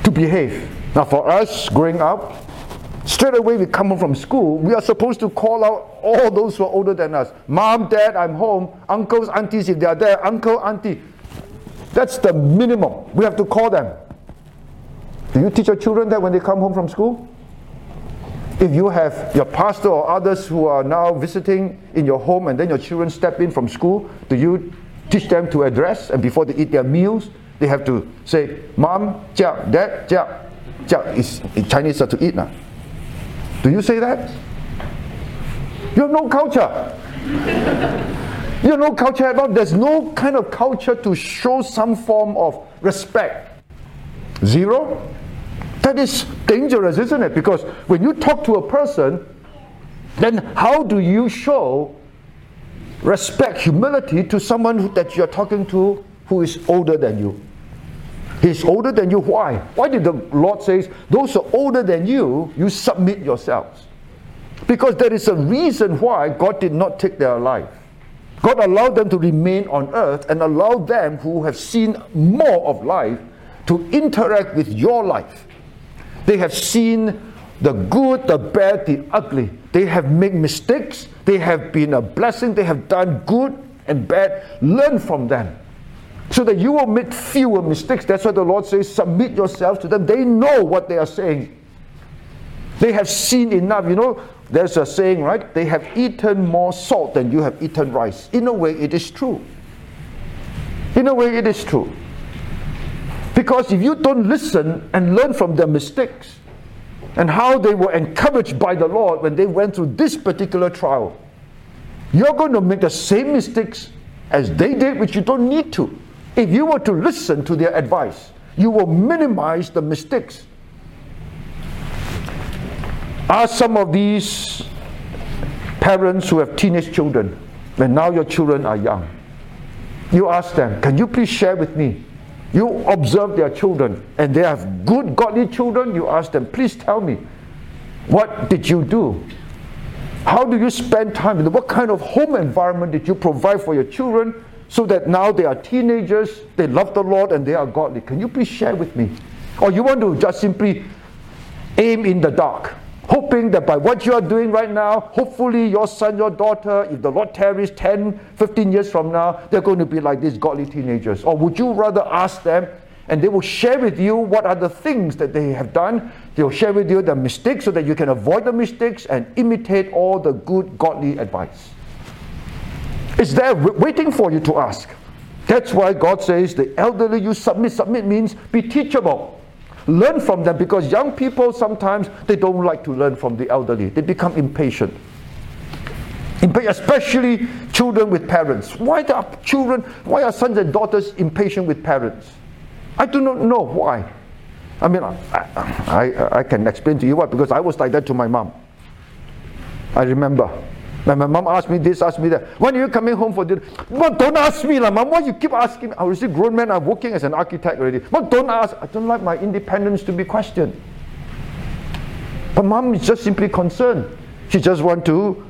to behave? Now, for us growing up, Straight away, we come home from school, we are supposed to call out all those who are older than us. Mom, dad, I'm home. Uncles, aunties, if they are there, uncle, auntie. That's the minimum. We have to call them. Do you teach your children that when they come home from school? If you have your pastor or others who are now visiting in your home and then your children step in from school, do you teach them to address and before they eat their meals, they have to say, Mom, jia, Dad, jia. Jia is in Chinese to eat now. Do you say that? You have no culture. You no culture at all. There's no kind of culture to show some form of respect. Zero? That is dangerous, isn't it? Because when you talk to a person, then how do you show respect, humility to someone that you're talking to who is older than you? He's older than you. Why? Why did the Lord say, those who are older than you, you submit yourselves? Because there is a reason why God did not take their life. God allowed them to remain on earth and allowed them who have seen more of life to interact with your life. They have seen the good, the bad, the ugly. They have made mistakes. They have been a blessing. They have done good and bad. Learn from them so that you will make fewer mistakes. That's why the Lord says, submit yourself to them. They know what they are saying. They have seen enough. You know, there's a saying, right? They have eaten more salt than you have eaten rice. In a way, it is true. In a way, it is true. Because if you don't listen and learn from their mistakes and how they were encouraged by the Lord when they went through this particular trial, you're going to make the same mistakes as they did, which you don't need to. If you were to listen to their advice, you will minimize the mistakes. Ask some of these parents who have teenage children, and now your children are young. You ask them, Can you please share with me? You observe their children, and they have good, godly children. You ask them, Please tell me, what did you do? How do you spend time? What kind of home environment did you provide for your children? so that now they are teenagers, they love the Lord, and they are godly. Can you please share with me? Or you want to just simply aim in the dark, hoping that by what you are doing right now, hopefully your son, your daughter, if the Lord tarries 10, 15 years from now, they're going to be like these godly teenagers? Or would you rather ask them and they will share with you what are the things that they have done. They'll share with you the mistakes so that you can avoid the mistakes and imitate all the good godly advice. It's there waiting for you to ask. That's why God says the elderly you submit. Submit means be teachable. Learn from them because young people sometimes they don't like to learn from the elderly. They become impatient. Especially children with parents. Why are children, why are sons and daughters impatient with parents? I do not know why. I mean, I, I, I can explain to you why, because I was like that to my mom. I remember when my mom asked me this, asked me that. When are you coming home for dinner? Mom, don't ask me, lah. Mom, why you keep asking? I was a grown man. I'm working as an architect already. Mom, don't ask. I don't like my independence to be questioned. But mom is just simply concerned. She just want to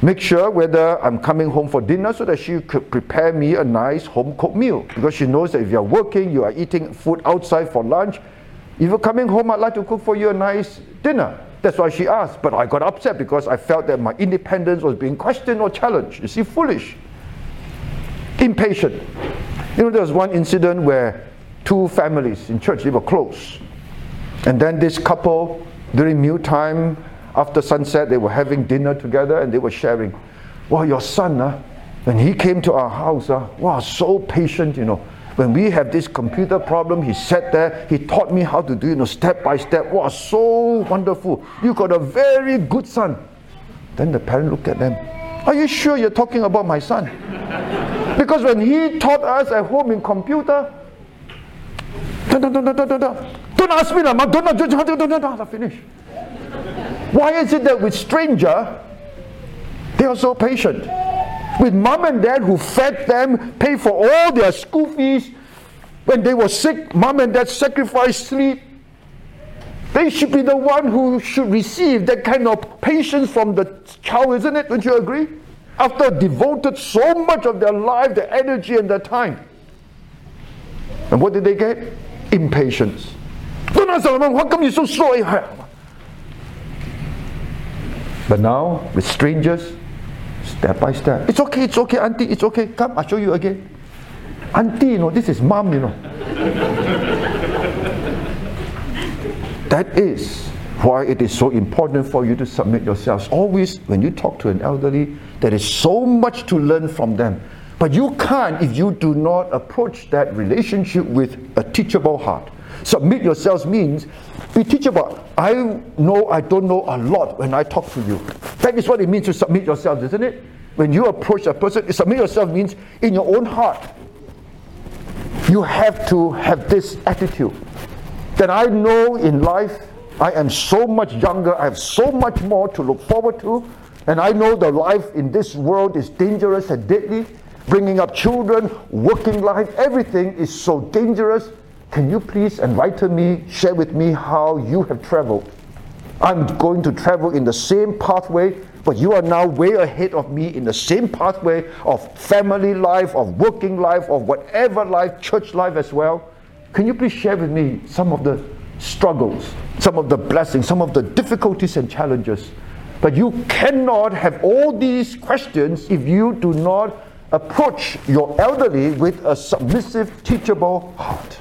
make sure whether I'm coming home for dinner so that she could prepare me a nice home cooked meal. Because she knows that if you're working, you are eating food outside for lunch. If you're coming home, I'd like to cook for you a nice dinner. That's why she asked. But I got upset because I felt that my independence was being questioned or challenged. You see, foolish, impatient. You know, there was one incident where two families in church, they were close. And then this couple, during mealtime, after sunset, they were having dinner together and they were sharing. Well, your son, uh, when he came to our house, uh, wow, so patient, you know when we have this computer problem, he sat there, he taught me how to do, you know, step by step. Wow, so wonderful. You got a very good son. Then the parent looked at them. Are you sure you're talking about my son? because when he taught us at home in computer, don't, don't, don't, don't, don't, don't ask me, don't, don't, don't, don't, don't, don't, don't, finish. Why is it that with stranger, they are so patient? With mom and dad who fed them, paid for all their school fees. When they were sick, mom and dad sacrificed sleep. They should be the one who should receive that kind of patience from the child, isn't it? Don't you agree? After devoted so much of their life, their energy, and their time. And what did they get? Impatience. Don't ask Solomon, how come you're so slow? But now, with strangers, step by step. It's okay, it's okay, auntie, it's okay. Come, I'll show you again. Auntie, you know, this is mom, you know. that is why it is so important for you to submit yourselves. Always, when you talk to an elderly, there is so much to learn from them. But you can't if you do not approach that relationship with a teachable heart. Submit yourselves means be teachable. I know I don't know a lot when I talk to you. That is what it means to submit yourself, isn't it? When you approach a person, submit yourself means in your own heart. You have to have this attitude that I know in life I am so much younger, I have so much more to look forward to, and I know the life in this world is dangerous and deadly. Bringing up children, working life, everything is so dangerous. Can you please enlighten me, share with me how you have traveled? I'm going to travel in the same pathway, but you are now way ahead of me in the same pathway of family life, of working life, of whatever life, church life as well. Can you please share with me some of the struggles, some of the blessings, some of the difficulties and challenges? But you cannot have all these questions if you do not approach your elderly with a submissive, teachable heart.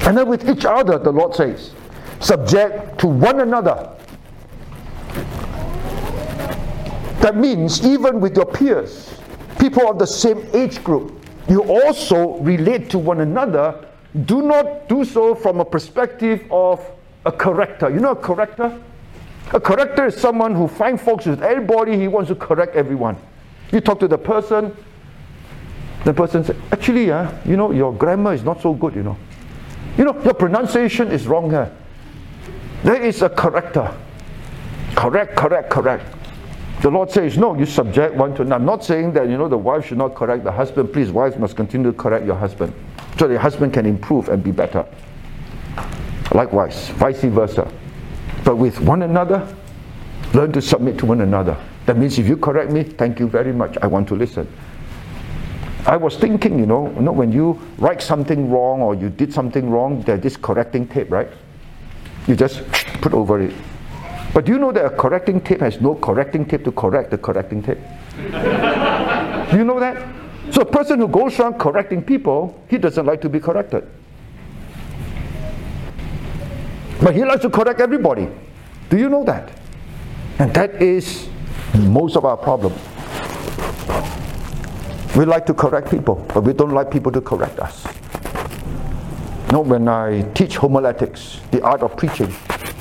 And then with each other, the Lord says, subject to one another. That means even with your peers, people of the same age group, you also relate to one another. Do not do so from a perspective of a corrector. You know a corrector? A corrector is someone who finds faults with everybody, he wants to correct everyone. You talk to the person, the person says, actually, uh, you know, your grammar is not so good, you know. You know, your pronunciation is wrong here. There is a corrector. Correct, correct, correct. The Lord says, no, you subject one to another. I'm not saying that, you know, the wife should not correct the husband. Please, wife must continue to correct your husband so the husband can improve and be better. Likewise, vice versa. But with one another, learn to submit to one another. That means if you correct me, thank you very much. I want to listen. I was thinking, you know, you know, when you write something wrong or you did something wrong, there's this correcting tape, right? You just put over it. But do you know that a correcting tape has no correcting tape to correct the correcting tape? do *laughs* you know that? So a person who goes around correcting people, he doesn't like to be corrected. But he likes to correct everybody. Do you know that? And that is most of our problem. We like to correct people, but we don't like people to correct us. No, when I teach homiletics, the art of preaching,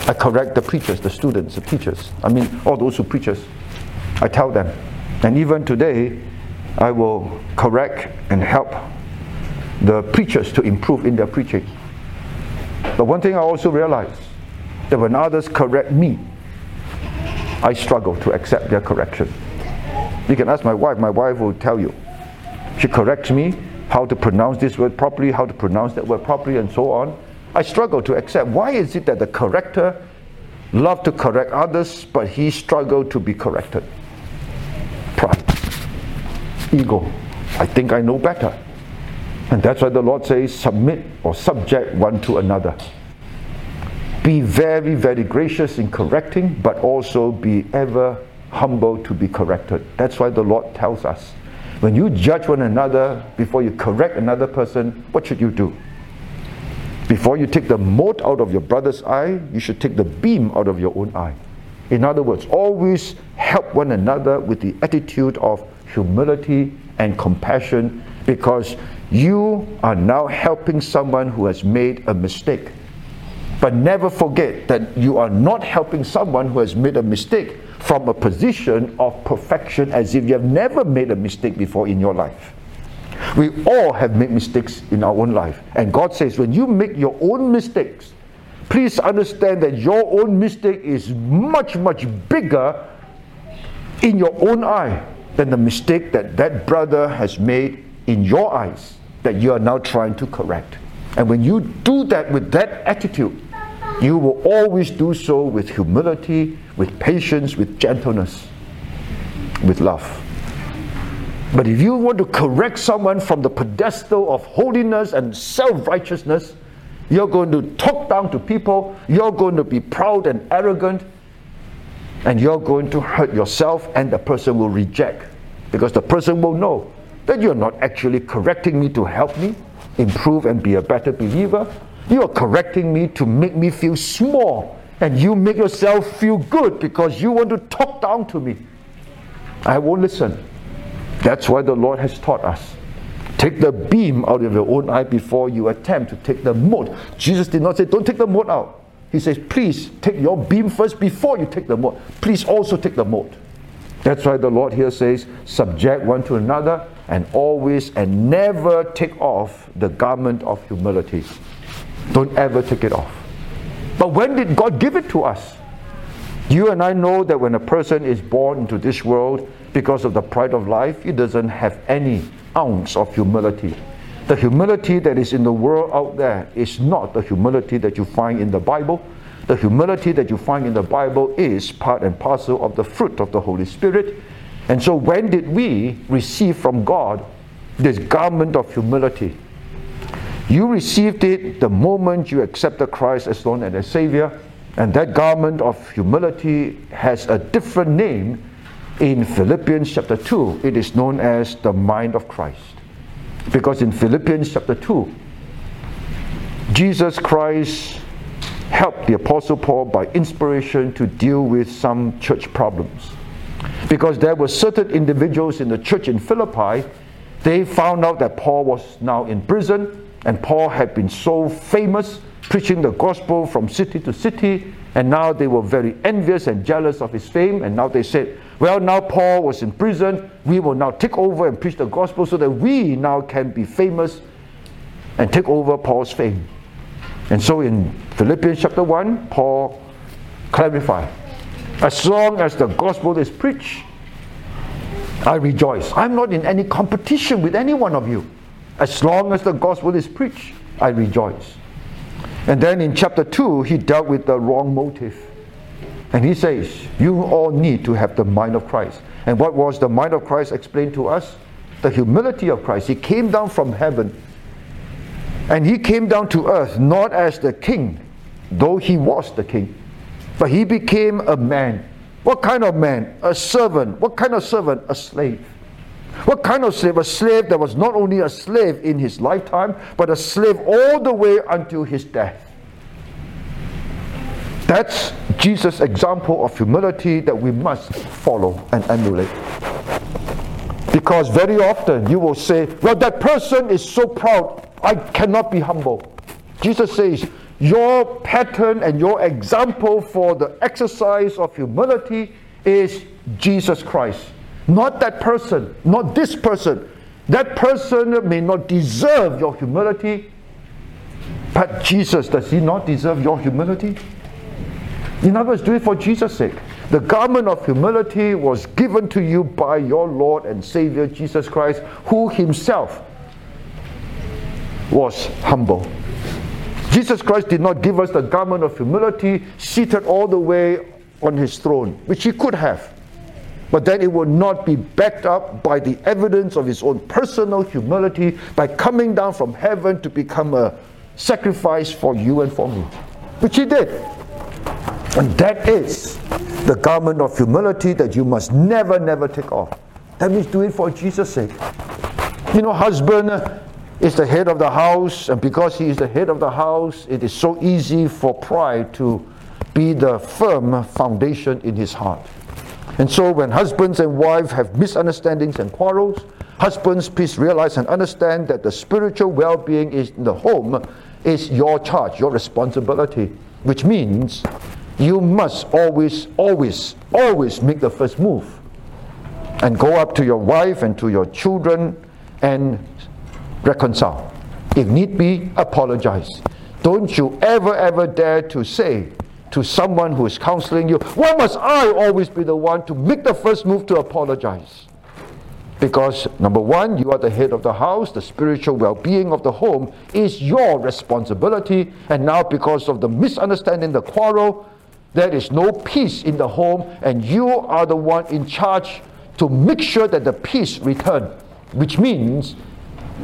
I correct the preachers, the students, the teachers. I mean, all those who preachers. I tell them. And even today, I will correct and help the preachers to improve in their preaching. But one thing I also realize that when others correct me, I struggle to accept their correction. You can ask my wife, my wife will tell you. She corrects me, how to pronounce this word properly, how to pronounce that word properly, and so on. I struggle to accept. Why is it that the corrector loved to correct others, but he struggled to be corrected? Pride, ego. I think I know better. And that's why the Lord says, submit or subject one to another. Be very, very gracious in correcting, but also be ever humble to be corrected. That's why the Lord tells us when you judge one another before you correct another person, what should you do? Before you take the mote out of your brother's eye, you should take the beam out of your own eye. In other words, always help one another with the attitude of humility and compassion because you are now helping someone who has made a mistake. But never forget that you are not helping someone who has made a mistake from a position of perfection as if you have never made a mistake before in your life. We all have made mistakes in our own life. And God says, when you make your own mistakes, please understand that your own mistake is much, much bigger in your own eye than the mistake that that brother has made in your eyes that you are now trying to correct. And when you do that with that attitude, you will always do so with humility, with patience, with gentleness, with love. But if you want to correct someone from the pedestal of holiness and self righteousness, you're going to talk down to people, you're going to be proud and arrogant, and you're going to hurt yourself, and the person will reject because the person will know that you're not actually correcting me to help me improve and be a better believer. You are correcting me to make me feel small, and you make yourself feel good because you want to talk down to me. I won't listen. That's why the Lord has taught us. Take the beam out of your own eye before you attempt to take the mote. Jesus did not say, Don't take the mote out. He says, Please take your beam first before you take the mote. Please also take the mote. That's why the Lord here says, Subject one to another and always and never take off the garment of humility. Don't ever take it off. But when did God give it to us? You and I know that when a person is born into this world because of the pride of life, he doesn't have any ounce of humility. The humility that is in the world out there is not the humility that you find in the Bible. The humility that you find in the Bible is part and parcel of the fruit of the Holy Spirit. And so, when did we receive from God this garment of humility? You received it the moment you accepted Christ as Lord and as Savior, and that garment of humility has a different name in Philippians chapter 2. It is known as the mind of Christ. Because in Philippians chapter 2, Jesus Christ helped the Apostle Paul by inspiration to deal with some church problems. Because there were certain individuals in the church in Philippi, they found out that Paul was now in prison and Paul had been so famous, preaching the gospel from city to city, and now they were very envious and jealous of his fame. And now they said, Well, now Paul was in prison, we will now take over and preach the gospel so that we now can be famous and take over Paul's fame. And so in Philippians chapter 1, Paul clarified as long as the gospel is preached, I rejoice. I'm not in any competition with any one of you. As long as the gospel is preached, I rejoice. And then in chapter 2, he dealt with the wrong motive. And he says, You all need to have the mind of Christ. And what was the mind of Christ explained to us? The humility of Christ. He came down from heaven. And he came down to earth not as the king, though he was the king, but he became a man. What kind of man? A servant. What kind of servant? A slave. What kind of slave? A slave that was not only a slave in his lifetime, but a slave all the way until his death. That's Jesus' example of humility that we must follow and emulate. Because very often you will say, Well, that person is so proud, I cannot be humble. Jesus says, Your pattern and your example for the exercise of humility is Jesus Christ. Not that person, not this person. That person may not deserve your humility, but Jesus, does he not deserve your humility? In other words, do it for Jesus' sake. The garment of humility was given to you by your Lord and Savior Jesus Christ, who himself was humble. Jesus Christ did not give us the garment of humility seated all the way on his throne, which he could have but then it will not be backed up by the evidence of his own personal humility by coming down from heaven to become a sacrifice for you and for me, which he did. And that is the garment of humility that you must never, never take off. That means do it for Jesus' sake. You know, husband uh, is the head of the house, and because he is the head of the house, it is so easy for pride to be the firm foundation in his heart. And so, when husbands and wives have misunderstandings and quarrels, husbands, please realize and understand that the spiritual well being in the home is your charge, your responsibility, which means you must always, always, always make the first move and go up to your wife and to your children and reconcile. If need be, apologize. Don't you ever, ever dare to say, to someone who is counseling you, why must I always be the one to make the first move to apologize? Because, number one, you are the head of the house, the spiritual well being of the home is your responsibility. And now, because of the misunderstanding, the quarrel, there is no peace in the home, and you are the one in charge to make sure that the peace return, which means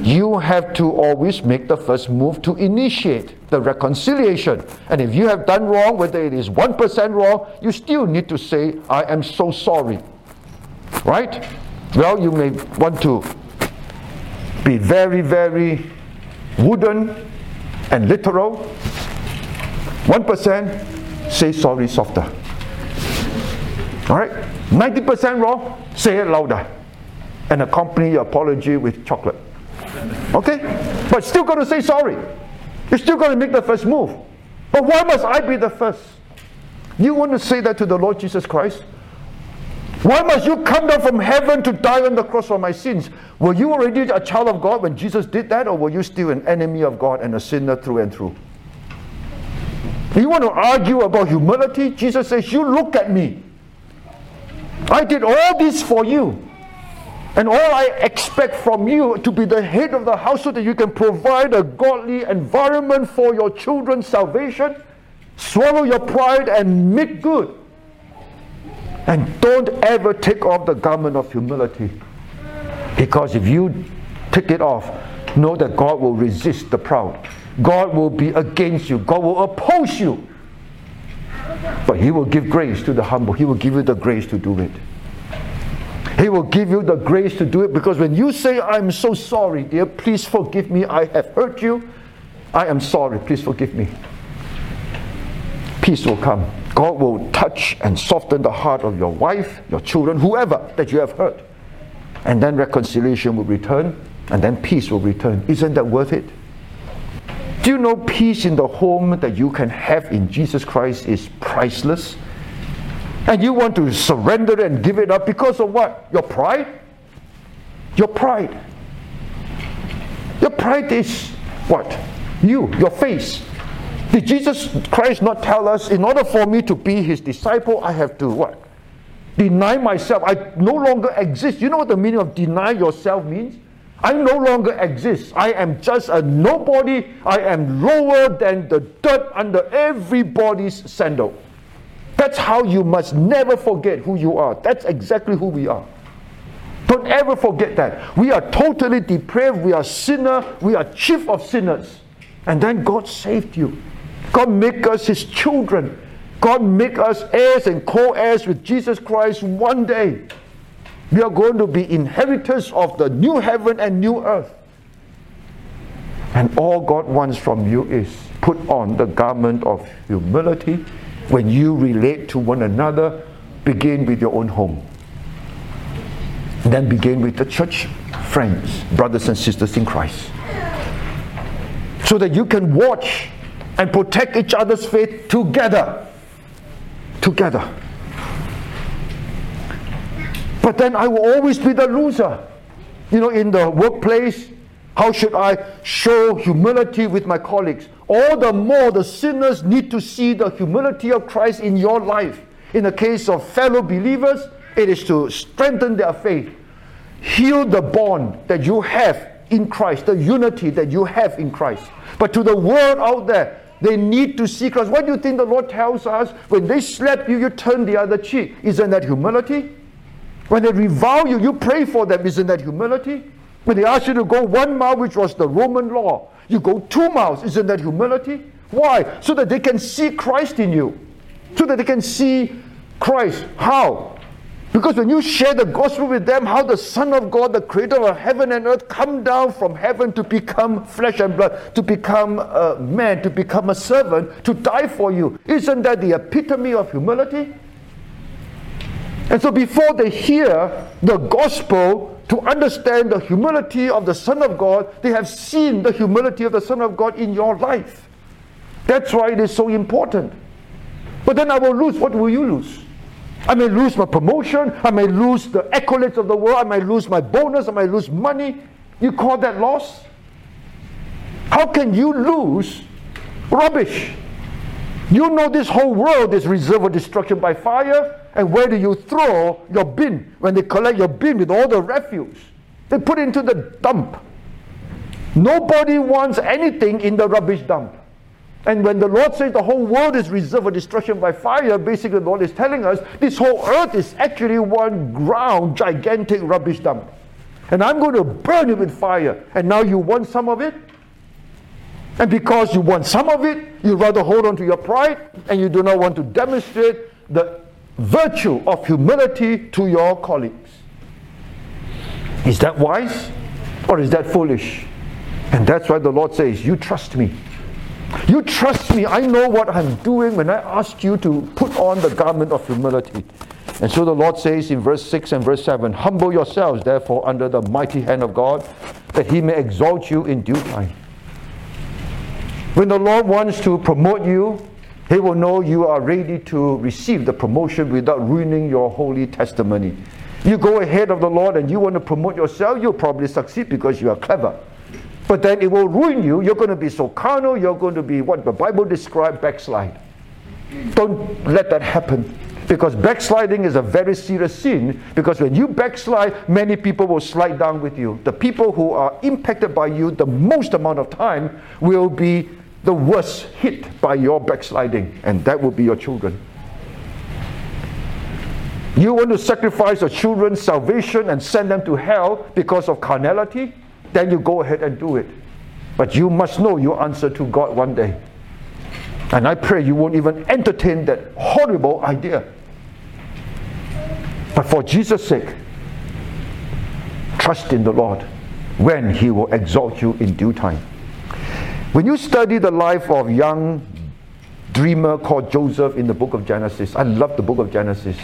you have to always make the first move to initiate the reconciliation. And if you have done wrong, whether it is 1% wrong, you still need to say, I am so sorry. Right? Well, you may want to be very, very wooden and literal. 1% say sorry softer. All right? 90% wrong, say it louder. And accompany your apology with chocolate. Okay? But still got to say sorry. You're still going to make the first move. But why must I be the first? You want to say that to the Lord Jesus Christ? Why must you come down from heaven to die on the cross for my sins? Were you already a child of God when Jesus did that, or were you still an enemy of God and a sinner through and through? You want to argue about humility? Jesus says, You look at me. I did all this for you. And all I expect from you to be the head of the house so that you can provide a godly environment for your children's salvation. Swallow your pride and make good. And don't ever take off the garment of humility. Because if you take it off, know that God will resist the proud. God will be against you. God will oppose you. But He will give grace to the humble. He will give you the grace to do it. He will give you the grace to do it because when you say, I'm so sorry, dear, please forgive me, I have hurt you, I am sorry, please forgive me. Peace will come. God will touch and soften the heart of your wife, your children, whoever that you have hurt. And then reconciliation will return, and then peace will return. Isn't that worth it? Do you know peace in the home that you can have in Jesus Christ is priceless? And you want to surrender and give it up because of what? Your pride? Your pride. Your pride is what? You, your face. Did Jesus Christ not tell us, in order for me to be his disciple, I have to what? Deny myself. I no longer exist. You know what the meaning of deny yourself means? I no longer exist. I am just a nobody. I am lower than the dirt under everybody's sandal. That's how you must never forget who you are. That's exactly who we are. Don't ever forget that. We are totally depraved. We are sinner. We are chief of sinners. And then God saved you. God make us his children. God make us heirs and co-heirs with Jesus Christ one day. We are going to be inheritors of the new heaven and new earth. And all God wants from you is put on the garment of humility when you relate to one another, begin with your own home. Then begin with the church friends, brothers and sisters in Christ. So that you can watch and protect each other's faith together. Together. But then I will always be the loser. You know, in the workplace, how should I show humility with my colleagues? All the more the sinners need to see the humility of Christ in your life. In the case of fellow believers, it is to strengthen their faith, heal the bond that you have in Christ, the unity that you have in Christ. But to the world out there, they need to see Christ. What do you think the Lord tells us? When they slap you, you turn the other cheek. Isn't that humility? When they revile you, you pray for them. Isn't that humility? When they ask you to go one mile, which was the Roman law, you go two miles. Isn't that humility? Why? So that they can see Christ in you. So that they can see Christ. How? Because when you share the gospel with them, how the Son of God, the creator of heaven and earth, come down from heaven to become flesh and blood, to become a man, to become a servant, to die for you. Isn't that the epitome of humility? And so before they hear the gospel, to understand the humility of the Son of God, they have seen the humility of the Son of God in your life. That's why it is so important. But then I will lose. What will you lose? I may lose my promotion. I may lose the accolades of the world. I may lose my bonus. I may lose money. You call that loss? How can you lose rubbish? You know this whole world is reserved for destruction by fire. And where do you throw your bin when they collect your bin with all the refuse? They put it into the dump. Nobody wants anything in the rubbish dump. And when the Lord says the whole world is reserved for destruction by fire, basically the Lord is telling us this whole earth is actually one ground, gigantic rubbish dump. And I'm going to burn it with fire. And now you want some of it? And because you want some of it, you rather hold on to your pride and you do not want to demonstrate the virtue of humility to your colleagues. Is that wise or is that foolish? And that's why the Lord says, You trust me. You trust me. I know what I'm doing when I ask you to put on the garment of humility. And so the Lord says in verse 6 and verse 7 Humble yourselves, therefore, under the mighty hand of God, that he may exalt you in due time. When the Lord wants to promote you, He will know you are ready to receive the promotion without ruining your holy testimony. You go ahead of the Lord and you want to promote yourself, you'll probably succeed because you are clever. But then it will ruin you. You're going to be so carnal, you're going to be what the Bible describes backslide. Don't let that happen. Because backsliding is a very serious sin. Because when you backslide, many people will slide down with you. The people who are impacted by you the most amount of time will be the worst hit by your backsliding, and that will be your children. You want to sacrifice your children's salvation and send them to hell because of carnality? Then you go ahead and do it. But you must know your answer to God one day. And I pray you won't even entertain that horrible idea. But for Jesus' sake, trust in the Lord when He will exalt you in due time. When you study the life of young dreamer called Joseph in the book of Genesis, I love the book of Genesis.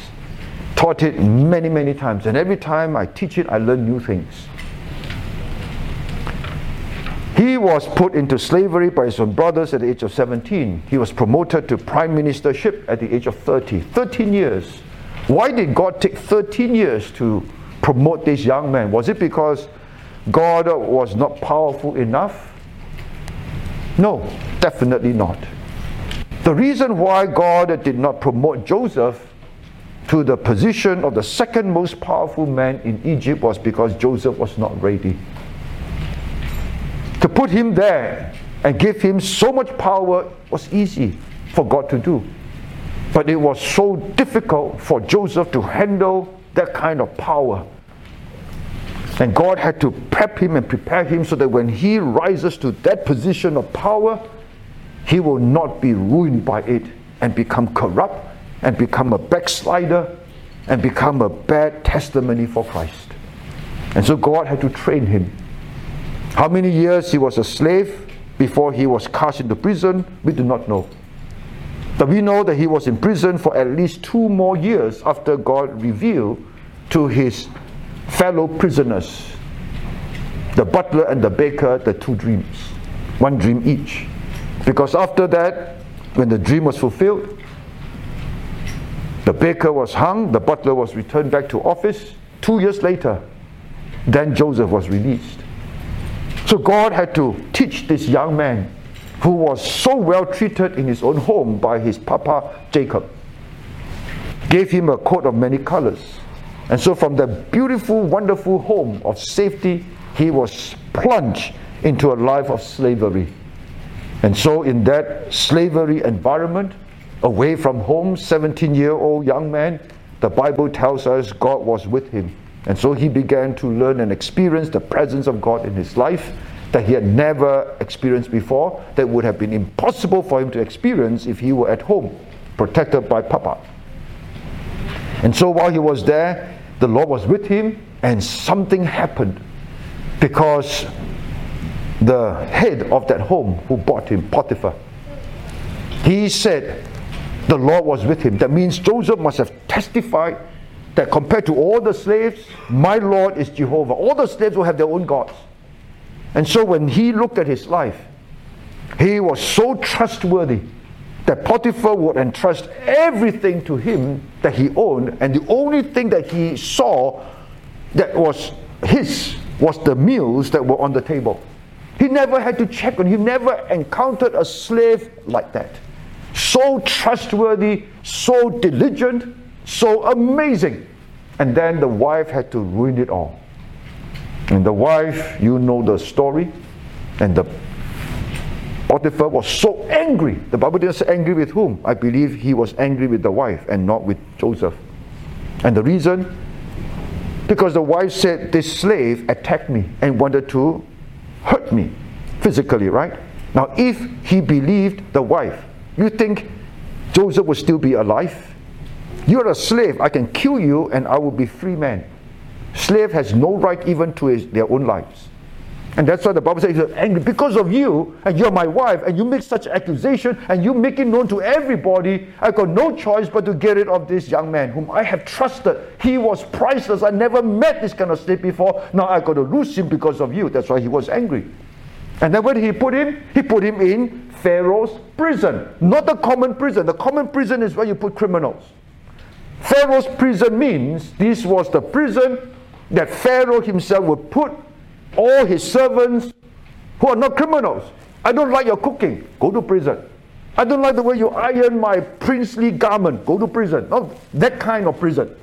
Taught it many, many times, and every time I teach it, I learn new things. He was put into slavery by his own brothers at the age of 17. He was promoted to prime ministership at the age of 30. 13 years. Why did God take 13 years to promote this young man? Was it because God was not powerful enough? No, definitely not. The reason why God did not promote Joseph to the position of the second most powerful man in Egypt was because Joseph was not ready. To put him there and give him so much power was easy for God to do. But it was so difficult for Joseph to handle that kind of power. And God had to prep him and prepare him so that when he rises to that position of power, he will not be ruined by it and become corrupt and become a backslider and become a bad testimony for Christ. And so God had to train him. How many years he was a slave before he was cast into prison, we do not know. But we know that he was in prison for at least two more years after God revealed to his fellow prisoners, the butler and the baker, the two dreams, one dream each. Because after that, when the dream was fulfilled, the baker was hung, the butler was returned back to office. Two years later, then Joseph was released. So God had to teach this young man who was so well treated in his own home by his papa Jacob, gave him a coat of many colors. And so, from that beautiful, wonderful home of safety, he was plunged into a life of slavery. And so, in that slavery environment, away from home, 17 year old young man, the Bible tells us God was with him. And so he began to learn and experience the presence of God in his life that he had never experienced before, that would have been impossible for him to experience if he were at home, protected by Papa. And so while he was there, the Lord was with him, and something happened because the head of that home who bought him, Potiphar, he said the Lord was with him. That means Joseph must have testified that compared to all the slaves, my Lord is Jehovah. All the slaves will have their own gods. And so when he looked at his life, he was so trustworthy that Potiphar would entrust everything to him that he owned, and the only thing that he saw that was his was the meals that were on the table. He never had to check on, he never encountered a slave like that. So trustworthy, so diligent, so amazing. And then the wife had to ruin it all. And the wife, you know the story. And the Potiphar was so angry. The Bible didn't say angry with whom. I believe he was angry with the wife and not with Joseph. And the reason? Because the wife said, This slave attacked me and wanted to hurt me physically, right? Now, if he believed the wife, you think Joseph would still be alive? You're a slave. I can kill you and I will be free man. Slave has no right even to his, their own lives. And that's why the Bible says he's angry because of you, and you're my wife, and you make such accusation, and you make it known to everybody. I got no choice but to get rid of this young man whom I have trusted. He was priceless. I never met this kind of slave before. Now I got to lose him because of you. That's why he was angry. And then did he put him? He put him in Pharaoh's prison. Not the common prison. The common prison is where you put criminals. Pharaoh's prison means this was the prison that Pharaoh himself would put all his servants who are not criminals. I don't like your cooking. Go to prison. I don't like the way you iron my princely garment. Go to prison. Not that kind of prison.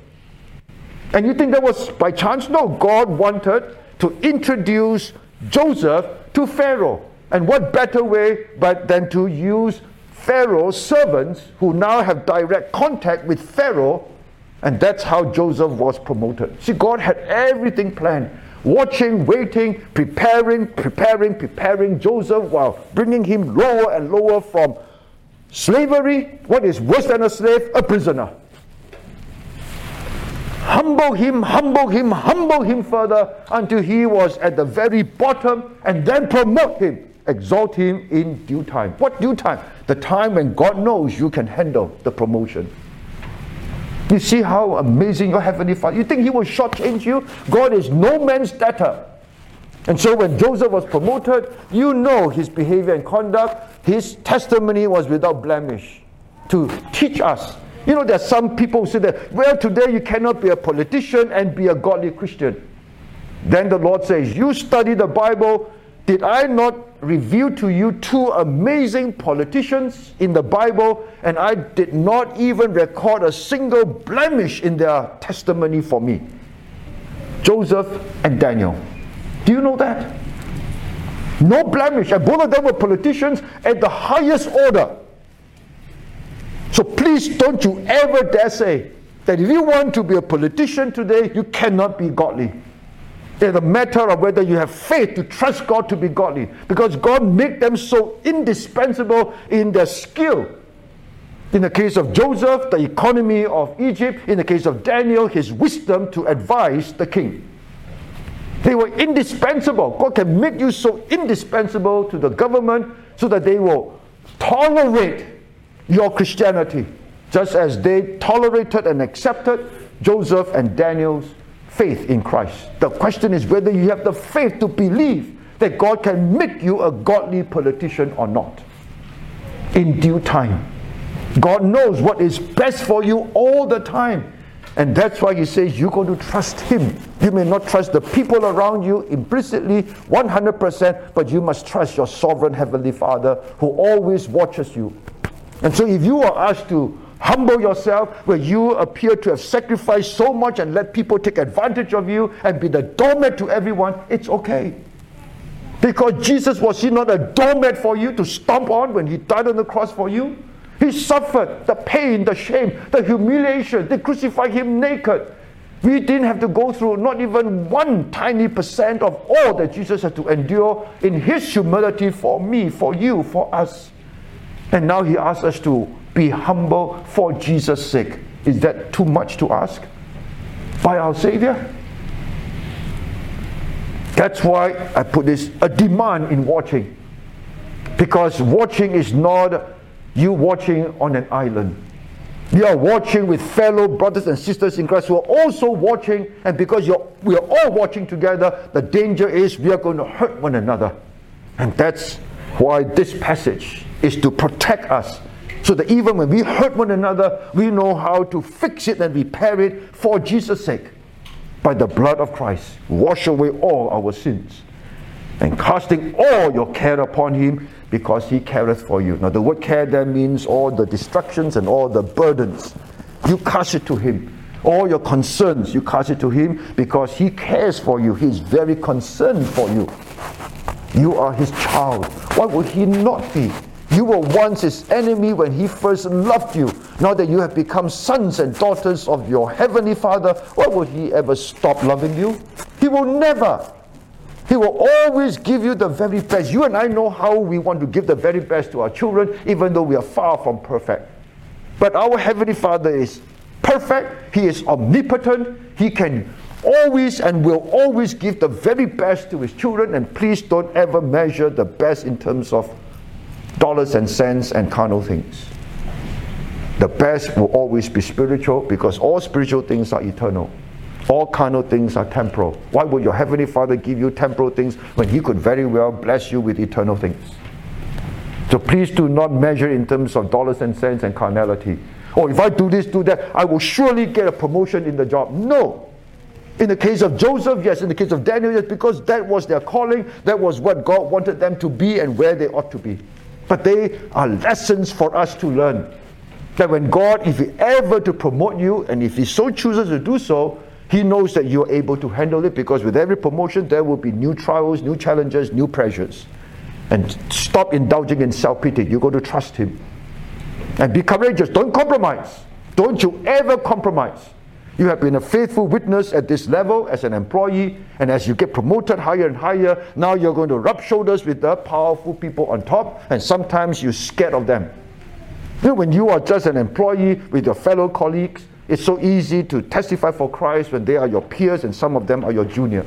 And you think that was by chance? No, God wanted to introduce Joseph to Pharaoh. And what better way but than to use Pharaoh's servants who now have direct contact with Pharaoh, and that's how Joseph was promoted. See, God had everything planned. Watching, waiting, preparing, preparing, preparing Joseph while bringing him lower and lower from slavery. What is worse than a slave? A prisoner humble him, humble him, humble him further until he was at the very bottom, and then promote him, exalt him in due time. What due time? The time when God knows you can handle the promotion. You see how amazing your Heavenly Father. You think He will shortchange you? God is no man's debtor. And so when Joseph was promoted, you know his behavior and conduct, his testimony was without blemish to teach us you know, there are some people who say that, well, today you cannot be a politician and be a godly Christian. Then the Lord says, You study the Bible. Did I not reveal to you two amazing politicians in the Bible, and I did not even record a single blemish in their testimony for me? Joseph and Daniel. Do you know that? No blemish. And both of them were politicians at the highest order. So please don't you ever dare say that if you want to be a politician today, you cannot be godly. It's a matter of whether you have faith to trust God to be godly. Because God made them so indispensable in their skill. In the case of Joseph, the economy of Egypt. In the case of Daniel, his wisdom to advise the king. They were indispensable. God can make you so indispensable to the government so that they will tolerate your Christianity, just as they tolerated and accepted Joseph and Daniel's faith in Christ. The question is whether you have the faith to believe that God can make you a godly politician or not. In due time. God knows what is best for you all the time. And that's why he says you're going to trust him. You may not trust the people around you implicitly 100%, but you must trust your sovereign heavenly Father who always watches you and so, if you are asked to humble yourself, where you appear to have sacrificed so much and let people take advantage of you and be the doormat to everyone, it's okay. Because Jesus was he not a doormat for you to stomp on when he died on the cross for you? He suffered the pain, the shame, the humiliation. They crucified him naked. We didn't have to go through not even one tiny percent of all that Jesus had to endure in his humility for me, for you, for us. And now he asks us to be humble for Jesus' sake. Is that too much to ask? By our Savior? That's why I put this a demand in watching. Because watching is not you watching on an island. You are watching with fellow brothers and sisters in Christ who are also watching, and because you're, we are all watching together, the danger is we are going to hurt one another. And that's why this passage is to protect us so that even when we hurt one another, we know how to fix it and repair it for Jesus' sake. By the blood of Christ, wash away all our sins and casting all your care upon him because he careth for you. Now, the word care there means all the distractions and all the burdens. You cast it to him. All your concerns, you cast it to him because he cares for you. He's very concerned for you. You are his child. Why would he not be? You were once his enemy when he first loved you. Now that you have become sons and daughters of your heavenly Father, why would he ever stop loving you? He will never. He will always give you the very best. You and I know how we want to give the very best to our children, even though we are far from perfect. But our Heavenly Father is perfect, He is omnipotent, He can always and will always give the very best to His children. And please don't ever measure the best in terms of dollars and cents and carnal things. The best will always be spiritual because all spiritual things are eternal. All carnal things are temporal. Why would your heavenly Father give you temporal things when He could very well bless you with eternal things? So please do not measure in terms of dollars and cents and carnality. Oh, if I do this, do that, I will surely get a promotion in the job. No. In the case of Joseph, yes. In the case of Daniel, yes, because that was their calling. That was what God wanted them to be and where they ought to be. But they are lessons for us to learn. That when God, if He ever to promote you, and if He so chooses to do so, He knows that you're able to handle it because with every promotion there will be new trials, new challenges, new pressures. And stop indulging in self pity. You got to trust Him. And be courageous. Don't compromise. Don't you ever compromise. You have been a faithful witness at this level as an employee, and as you get promoted higher and higher, now you're going to rub shoulders with the powerful people on top, and sometimes you're scared of them. You know, when you are just an employee with your fellow colleagues, it's so easy to testify for Christ when they are your peers and some of them are your junior.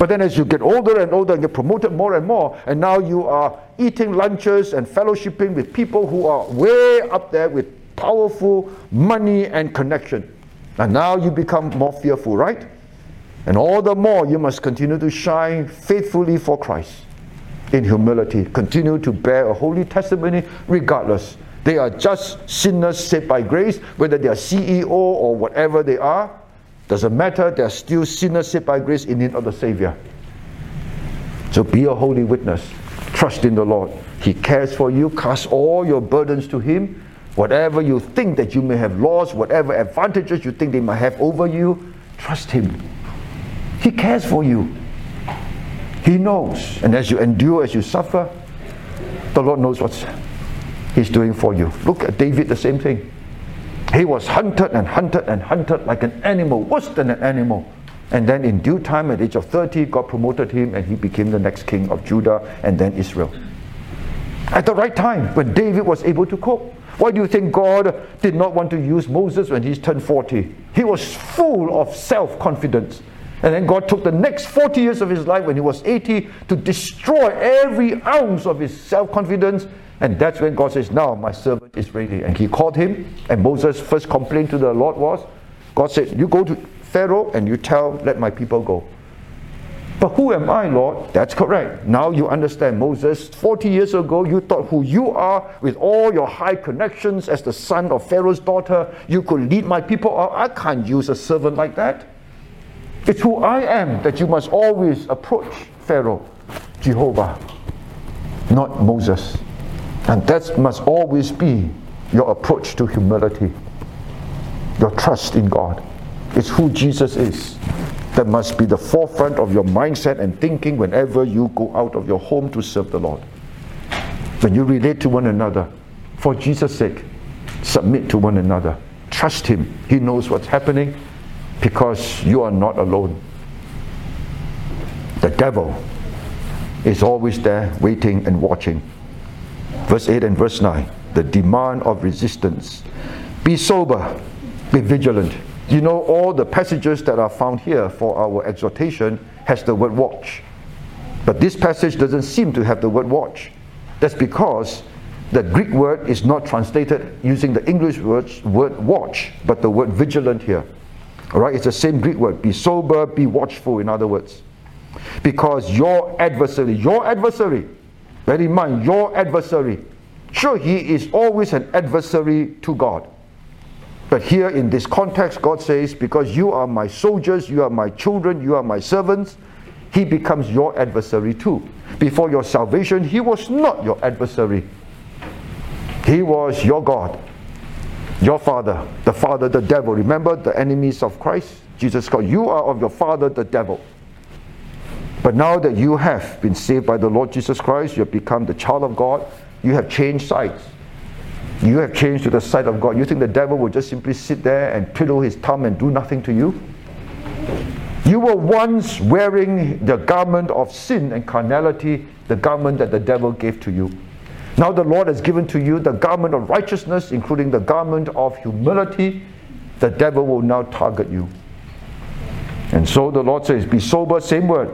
But then as you get older and older and get promoted more and more, and now you are eating lunches and fellowshipping with people who are way up there with powerful money and connection. And now you become more fearful, right? And all the more you must continue to shine faithfully for Christ in humility. Continue to bear a holy testimony regardless. They are just sinners saved by grace, whether they are CEO or whatever they are. Doesn't matter, they're still sinners saved by grace in need of the Savior. So be a holy witness. Trust in the Lord. He cares for you. Cast all your burdens to Him Whatever you think that you may have lost, whatever advantages you think they might have over you, trust Him. He cares for you. He knows. And as you endure, as you suffer, the Lord knows what He's doing for you. Look at David, the same thing. He was hunted and hunted and hunted like an animal, worse than an animal. And then in due time, at the age of 30, God promoted him and he became the next king of Judah and then Israel. At the right time, when David was able to cope. Why do you think God did not want to use Moses when he turned 40? He was full of self confidence. And then God took the next 40 years of his life when he was 80 to destroy every ounce of his self confidence. And that's when God says, Now my servant is ready. And he called him. And Moses' first complaint to the Lord was, God said, You go to Pharaoh and you tell, Let my people go. But who am I, Lord? That's correct. Now you understand, Moses. 40 years ago, you thought who you are with all your high connections as the son of Pharaoh's daughter, you could lead my people. I can't use a servant like that. It's who I am that you must always approach Pharaoh, Jehovah, not Moses. And that must always be your approach to humility, your trust in God. It's who Jesus is that must be the forefront of your mindset and thinking whenever you go out of your home to serve the Lord. When you relate to one another, for Jesus' sake, submit to one another. Trust Him. He knows what's happening because you are not alone. The devil is always there waiting and watching. Verse 8 and verse 9 the demand of resistance. Be sober, be vigilant. You know, all the passages that are found here for our exhortation has the word watch. But this passage doesn't seem to have the word watch. That's because the Greek word is not translated using the English words, word watch, but the word vigilant here. All right, it's the same Greek word. Be sober, be watchful, in other words. Because your adversary, your adversary, bear in mind, your adversary, sure, he is always an adversary to God. But here in this context, God says, Because you are my soldiers, you are my children, you are my servants, he becomes your adversary too. Before your salvation, he was not your adversary, he was your God, your father, the father, the devil. Remember the enemies of Christ? Jesus called, You are of your father, the devil. But now that you have been saved by the Lord Jesus Christ, you have become the child of God, you have changed sides you have changed to the side of God. You think the devil will just simply sit there and twiddle his thumb and do nothing to you? You were once wearing the garment of sin and carnality, the garment that the devil gave to you. Now the Lord has given to you the garment of righteousness, including the garment of humility. The devil will now target you. And so the Lord says, Be sober, same word.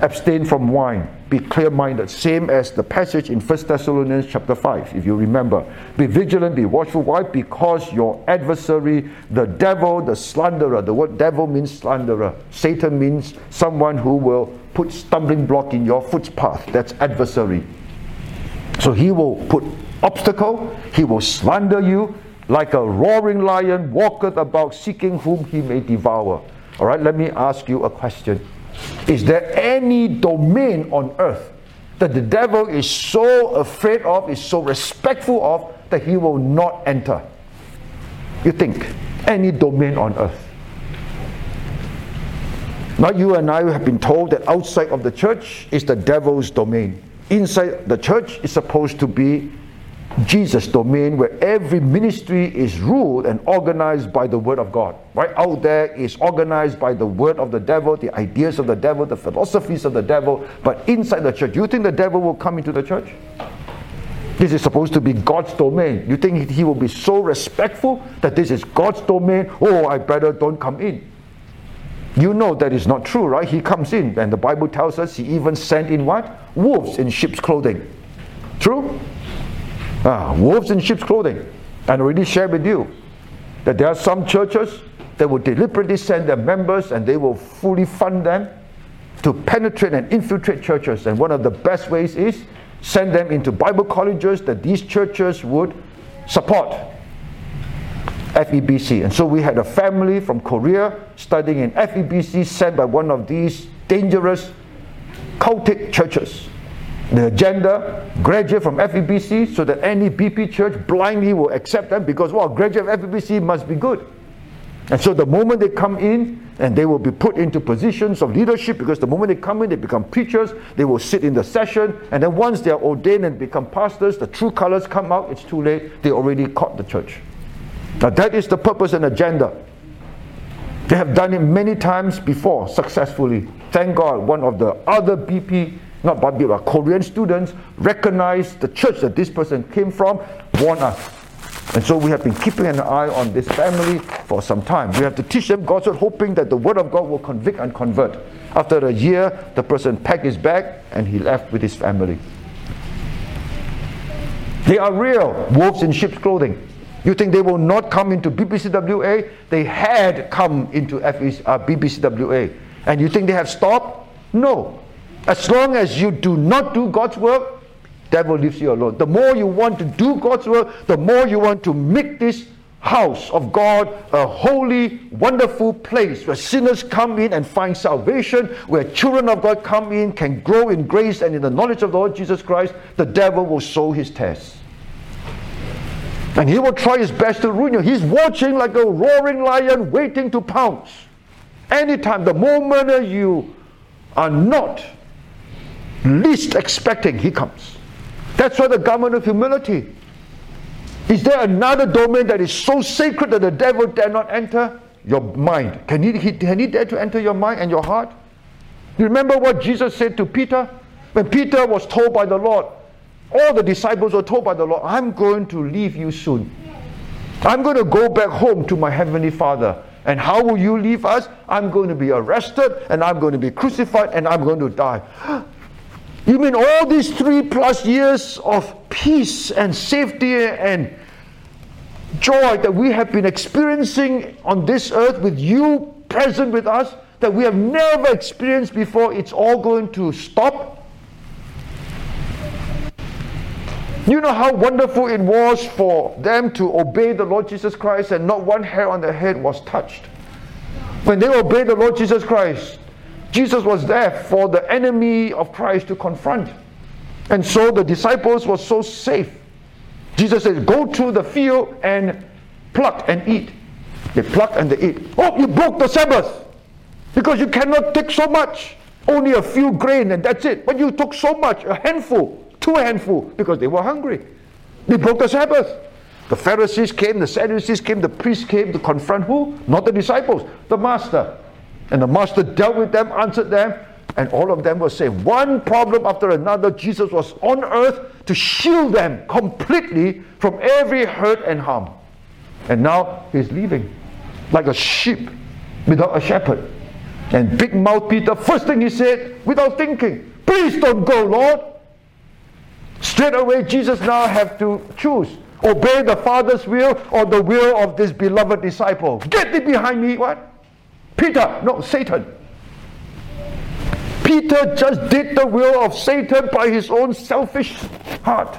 Abstain from wine be clear-minded, same as the passage in 1 Thessalonians chapter 5, if you remember. Be vigilant, be watchful. Why? Because your adversary, the devil, the slanderer, the word devil means slanderer. Satan means someone who will put stumbling block in your footpath. That's adversary. So he will put obstacle, he will slander you like a roaring lion walketh about seeking whom he may devour. All right, let me ask you a question. Is there any domain on earth that the devil is so afraid of, is so respectful of, that he will not enter. You think, any domain on earth. Now, you and I have been told that outside of the church is the devil's domain. Inside the church is supposed to be Jesus' domain where every ministry is ruled and organized by the Word of God. Right out there is organized by the Word of the devil, the ideas of the devil, the philosophies of the devil. But inside the church, you think the devil will come into the church? This is supposed to be God's domain. You think he will be so respectful that this is God's domain? Oh, I better don't come in. You know that is not true, right? He comes in, and the Bible tells us he even sent in what? Wolves in sheep's clothing. True? Ah, wolves in sheep's clothing. And already shared with you that there are some churches that will deliberately send their members and they will fully fund them to penetrate and infiltrate churches. And one of the best ways is send them into Bible colleges that these churches would support. FEBC. And so we had a family from Korea studying in FEBC sent by one of these dangerous cultic churches the agenda, graduate from FEBC, so that any BP church blindly will accept them because, well, graduate of FEBC must be good. And so the moment they come in, and they will be put into positions of leadership because the moment they come in, they become preachers, they will sit in the session, and then once they are ordained and become pastors, the true colors come out, it's too late, they already caught the church. Now that is the purpose and agenda. They have done it many times before successfully. Thank God, one of the other BP not Babi, but Korean students recognize the church that this person came from, warn us. And so we have been keeping an eye on this family for some time. We have to teach them God's word, hoping that the word of God will convict and convert. After a year, the person packed his bag and he left with his family. They are real wolves in sheep's clothing. You think they will not come into BPCWA? They had come into FEC, uh, BPCWA. And you think they have stopped? No. As long as you do not do God's work, devil leaves you alone. The more you want to do God's work, the more you want to make this house of God a holy, wonderful place where sinners come in and find salvation, where children of God come in, can grow in grace and in the knowledge of the Lord Jesus Christ, the devil will sow his test. And he will try his best to ruin you. He's watching like a roaring lion waiting to pounce. Anytime, the moment you are not least expecting, he comes. That's why the garment of humility. Is there another domain that is so sacred that the devil dare not enter? Your mind. Can he, can he dare to enter your mind and your heart? You remember what Jesus said to Peter? When Peter was told by the Lord, all the disciples were told by the Lord, I'm going to leave you soon. I'm going to go back home to my heavenly Father. And how will you leave us? I'm going to be arrested and I'm going to be crucified and I'm going to die. *gasps* You mean all these three plus years of peace and safety and joy that we have been experiencing on this earth with you present with us that we have never experienced before, it's all going to stop? You know how wonderful it was for them to obey the Lord Jesus Christ and not one hair on their head was touched. When they obeyed the Lord Jesus Christ, Jesus was there for the enemy of Christ to confront. And so the disciples were so safe. Jesus said, Go to the field and pluck and eat. They pluck and they eat. Oh, you broke the Sabbath because you cannot take so much. Only a few grain and that's it. But you took so much, a handful, two handful, because they were hungry. They broke the Sabbath. The Pharisees came, the Sadducees came, the priests came to confront who? Not the disciples, the master. And the master dealt with them, answered them, and all of them were saved. One problem after another, Jesus was on earth to shield them completely from every hurt and harm. And now he's leaving like a sheep without a shepherd. And big mouth Peter, first thing he said, without thinking, please don't go, Lord. Straight away, Jesus now have to choose obey the Father's will or the will of this beloved disciple. Get thee behind me, what? Peter, no, Satan. Peter just did the will of Satan by his own selfish heart.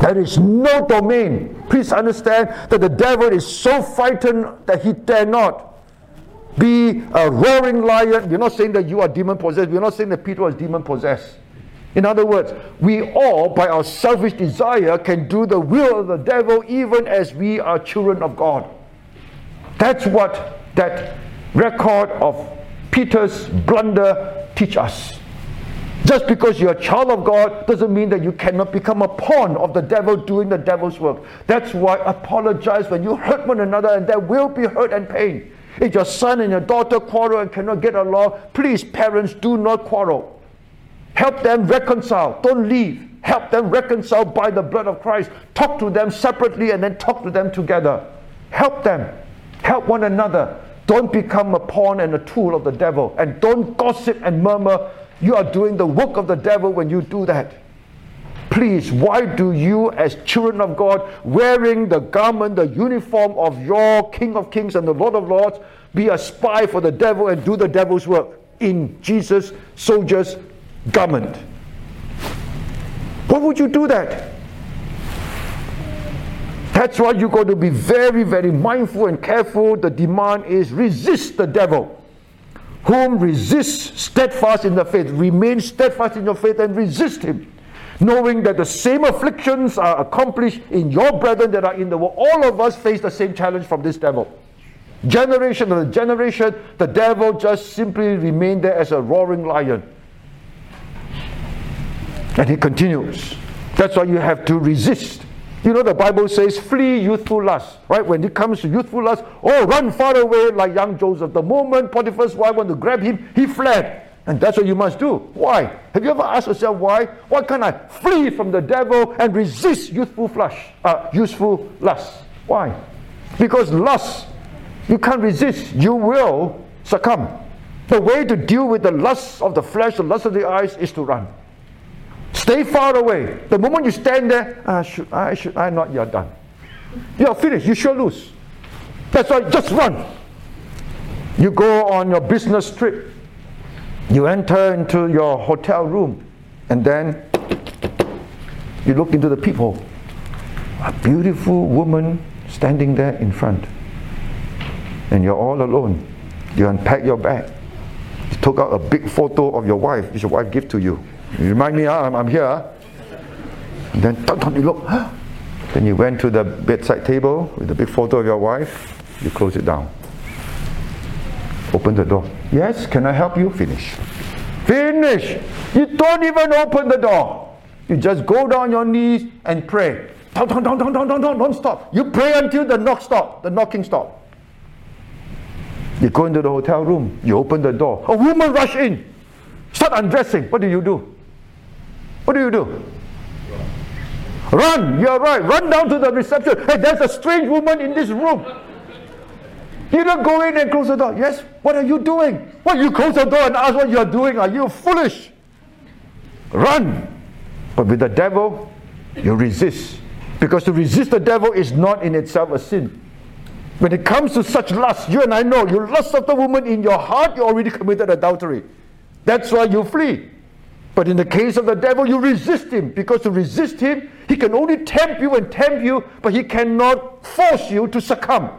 There is no domain. Please understand that the devil is so frightened that he dare not be a roaring lion. We're not saying that you are demon possessed. We're not saying that Peter was demon possessed. In other words, we all, by our selfish desire, can do the will of the devil even as we are children of God. That's what that record of Peter's blunder teach us. Just because you're a child of God doesn't mean that you cannot become a pawn of the devil doing the devil's work. That's why apologize when you hurt one another and there will be hurt and pain. If your son and your daughter quarrel and cannot get along, please, parents, do not quarrel. Help them reconcile. Don't leave. Help them reconcile by the blood of Christ. Talk to them separately and then talk to them together. Help them. Help one another. Don't become a pawn and a tool of the devil. And don't gossip and murmur you are doing the work of the devil when you do that. Please, why do you, as children of God, wearing the garment, the uniform of your King of Kings and the Lord of Lords, be a spy for the devil and do the devil's work in Jesus' soldier's garment? Why would you do that? That's why you've got to be very, very mindful and careful. The demand is resist the devil whom resist steadfast in the faith. Remain steadfast in your faith and resist him, knowing that the same afflictions are accomplished in your brethren that are in the world. All of us face the same challenge from this devil. Generation after generation, the devil just simply remained there as a roaring lion. And he continues. That's why you have to resist. You know, the Bible says, flee youthful lust, right? When it comes to youthful lust, oh, run far away like young Joseph. The moment Potiphar's wife wanted to grab him, he fled. And that's what you must do. Why? Have you ever asked yourself why? Why can't I flee from the devil and resist youthful flush, uh, useful lust? Why? Because lust, you can't resist. You will succumb. The way to deal with the lust of the flesh, the lust of the eyes, is to run. Stay far away. The moment you stand there, ah, should I, should I not? You're done. You're finished. You sure lose. That's why just run. You go on your business trip. You enter into your hotel room, and then you look into the people. A beautiful woman standing there in front. And you're all alone. You unpack your bag. You took out a big photo of your wife, which your wife gave to you. You remind me, I'm, I'm here. And then don't, you look. Then you went to the bedside table with the big photo of your wife. You close it down. Open the door. Yes, can I help you? Finish. Finish. You don't even open the door. You just go down your knees and pray. Don't, don't, don't, don't, don't, don't, don't stop. You pray until the knock stop, the knocking stop. You go into the hotel room. You open the door. A woman rush in. Start undressing. What do you do? What do you do? Run, you're right. Run down to the reception. Hey, there's a strange woman in this room. You don't go in and close the door. Yes, what are you doing? What you close the door and ask what you're doing? Are you foolish? Run. But with the devil, you resist. Because to resist the devil is not in itself a sin. When it comes to such lust, you and I know you lust after the woman in your heart, you already committed adultery. That's why you flee. But in the case of the devil, you resist him because to resist him, he can only tempt you and tempt you, but he cannot force you to succumb.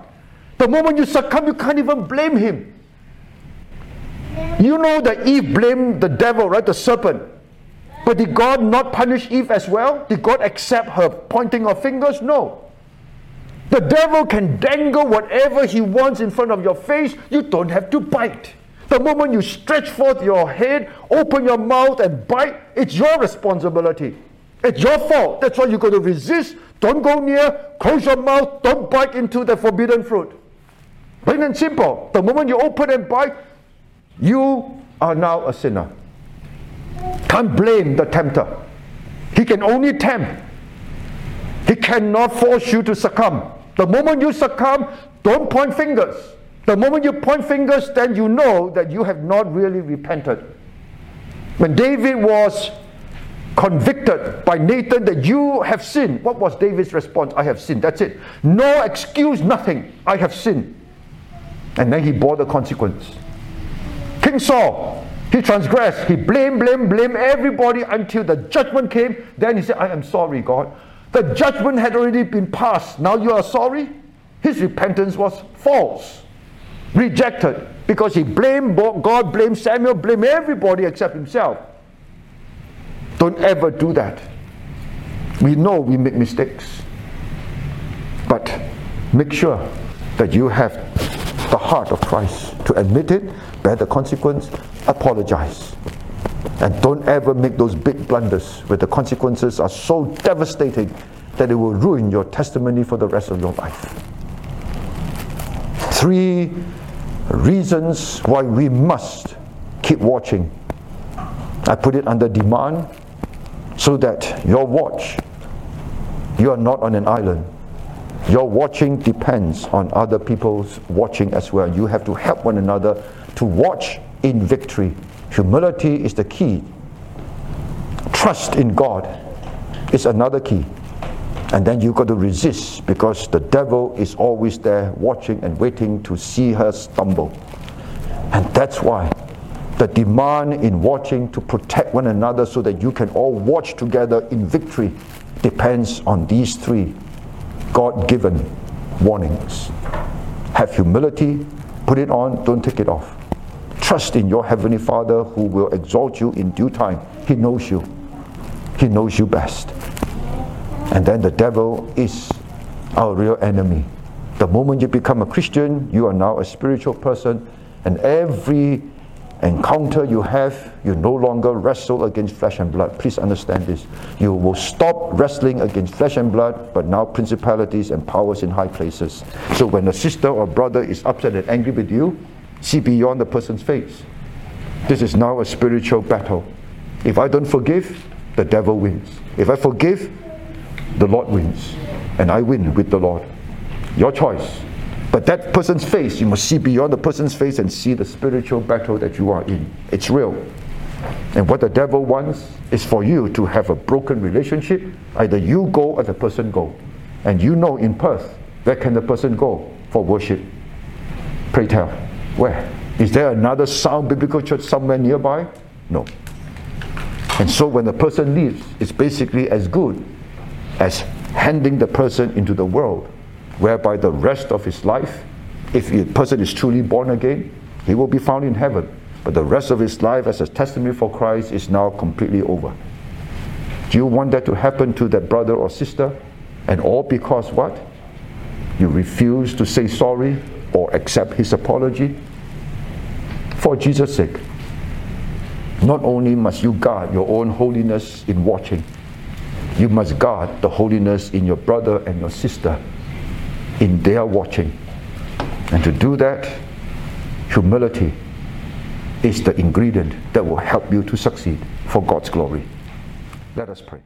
The moment you succumb, you can't even blame him. You know that Eve blamed the devil, right? The serpent. But did God not punish Eve as well? Did God accept her pointing of fingers? No. The devil can dangle whatever he wants in front of your face. You don't have to bite. The moment you stretch forth your head, open your mouth, and bite, it's your responsibility. It's your fault. That's why you got to resist. Don't go near. Close your mouth. Don't bite into the forbidden fruit. Plain and simple. The moment you open and bite, you are now a sinner. Can't blame the tempter. He can only tempt. He cannot force you to succumb. The moment you succumb, don't point fingers. The moment you point fingers, then you know that you have not really repented. When David was convicted by Nathan that you have sinned, what was David's response? I have sinned. That's it. No excuse, nothing. I have sinned. And then he bore the consequence. King Saul, he transgressed. He blamed, blamed, blamed everybody until the judgment came. Then he said, I am sorry, God. The judgment had already been passed. Now you are sorry? His repentance was false rejected because he blamed God, blamed Samuel, blamed everybody except himself. Don't ever do that. We know we make mistakes. But make sure that you have the heart of Christ to admit it, bear the consequence, apologize. And don't ever make those big blunders where the consequences are so devastating that it will ruin your testimony for the rest of your life. Three reasons why we must keep watching. I put it under demand so that your watch, you are not on an island. Your watching depends on other people's watching as well. You have to help one another to watch in victory. Humility is the key. Trust in God is another key. And then you've got to resist because the devil is always there watching and waiting to see her stumble. And that's why the demand in watching to protect one another so that you can all watch together in victory depends on these three God given warnings. Have humility, put it on, don't take it off. Trust in your Heavenly Father who will exalt you in due time. He knows you, He knows you best. And then the devil is our real enemy. The moment you become a Christian, you are now a spiritual person, and every encounter you have, you no longer wrestle against flesh and blood. Please understand this. You will stop wrestling against flesh and blood, but now principalities and powers in high places. So when a sister or brother is upset and angry with you, see beyond the person's face. This is now a spiritual battle. If I don't forgive, the devil wins. If I forgive, the Lord wins. And I win with the Lord. Your choice. But that person's face, you must see beyond the person's face and see the spiritual battle that you are in. It's real. And what the devil wants is for you to have a broken relationship. Either you go or the person go. And you know in Perth, where can the person go for worship? Pray tell. Where? Is there another sound biblical church somewhere nearby? No. And so when the person leaves, it's basically as good as handing the person into the world whereby the rest of his life, if the person is truly born again, he will be found in heaven. But the rest of his life as a testimony for Christ is now completely over. Do you want that to happen to that brother or sister? And all because what? You refuse to say sorry or accept his apology? For Jesus' sake, not only must you guard your own holiness in watching, you must guard the holiness in your brother and your sister in their watching. And to do that, humility is the ingredient that will help you to succeed for God's glory. Let us pray.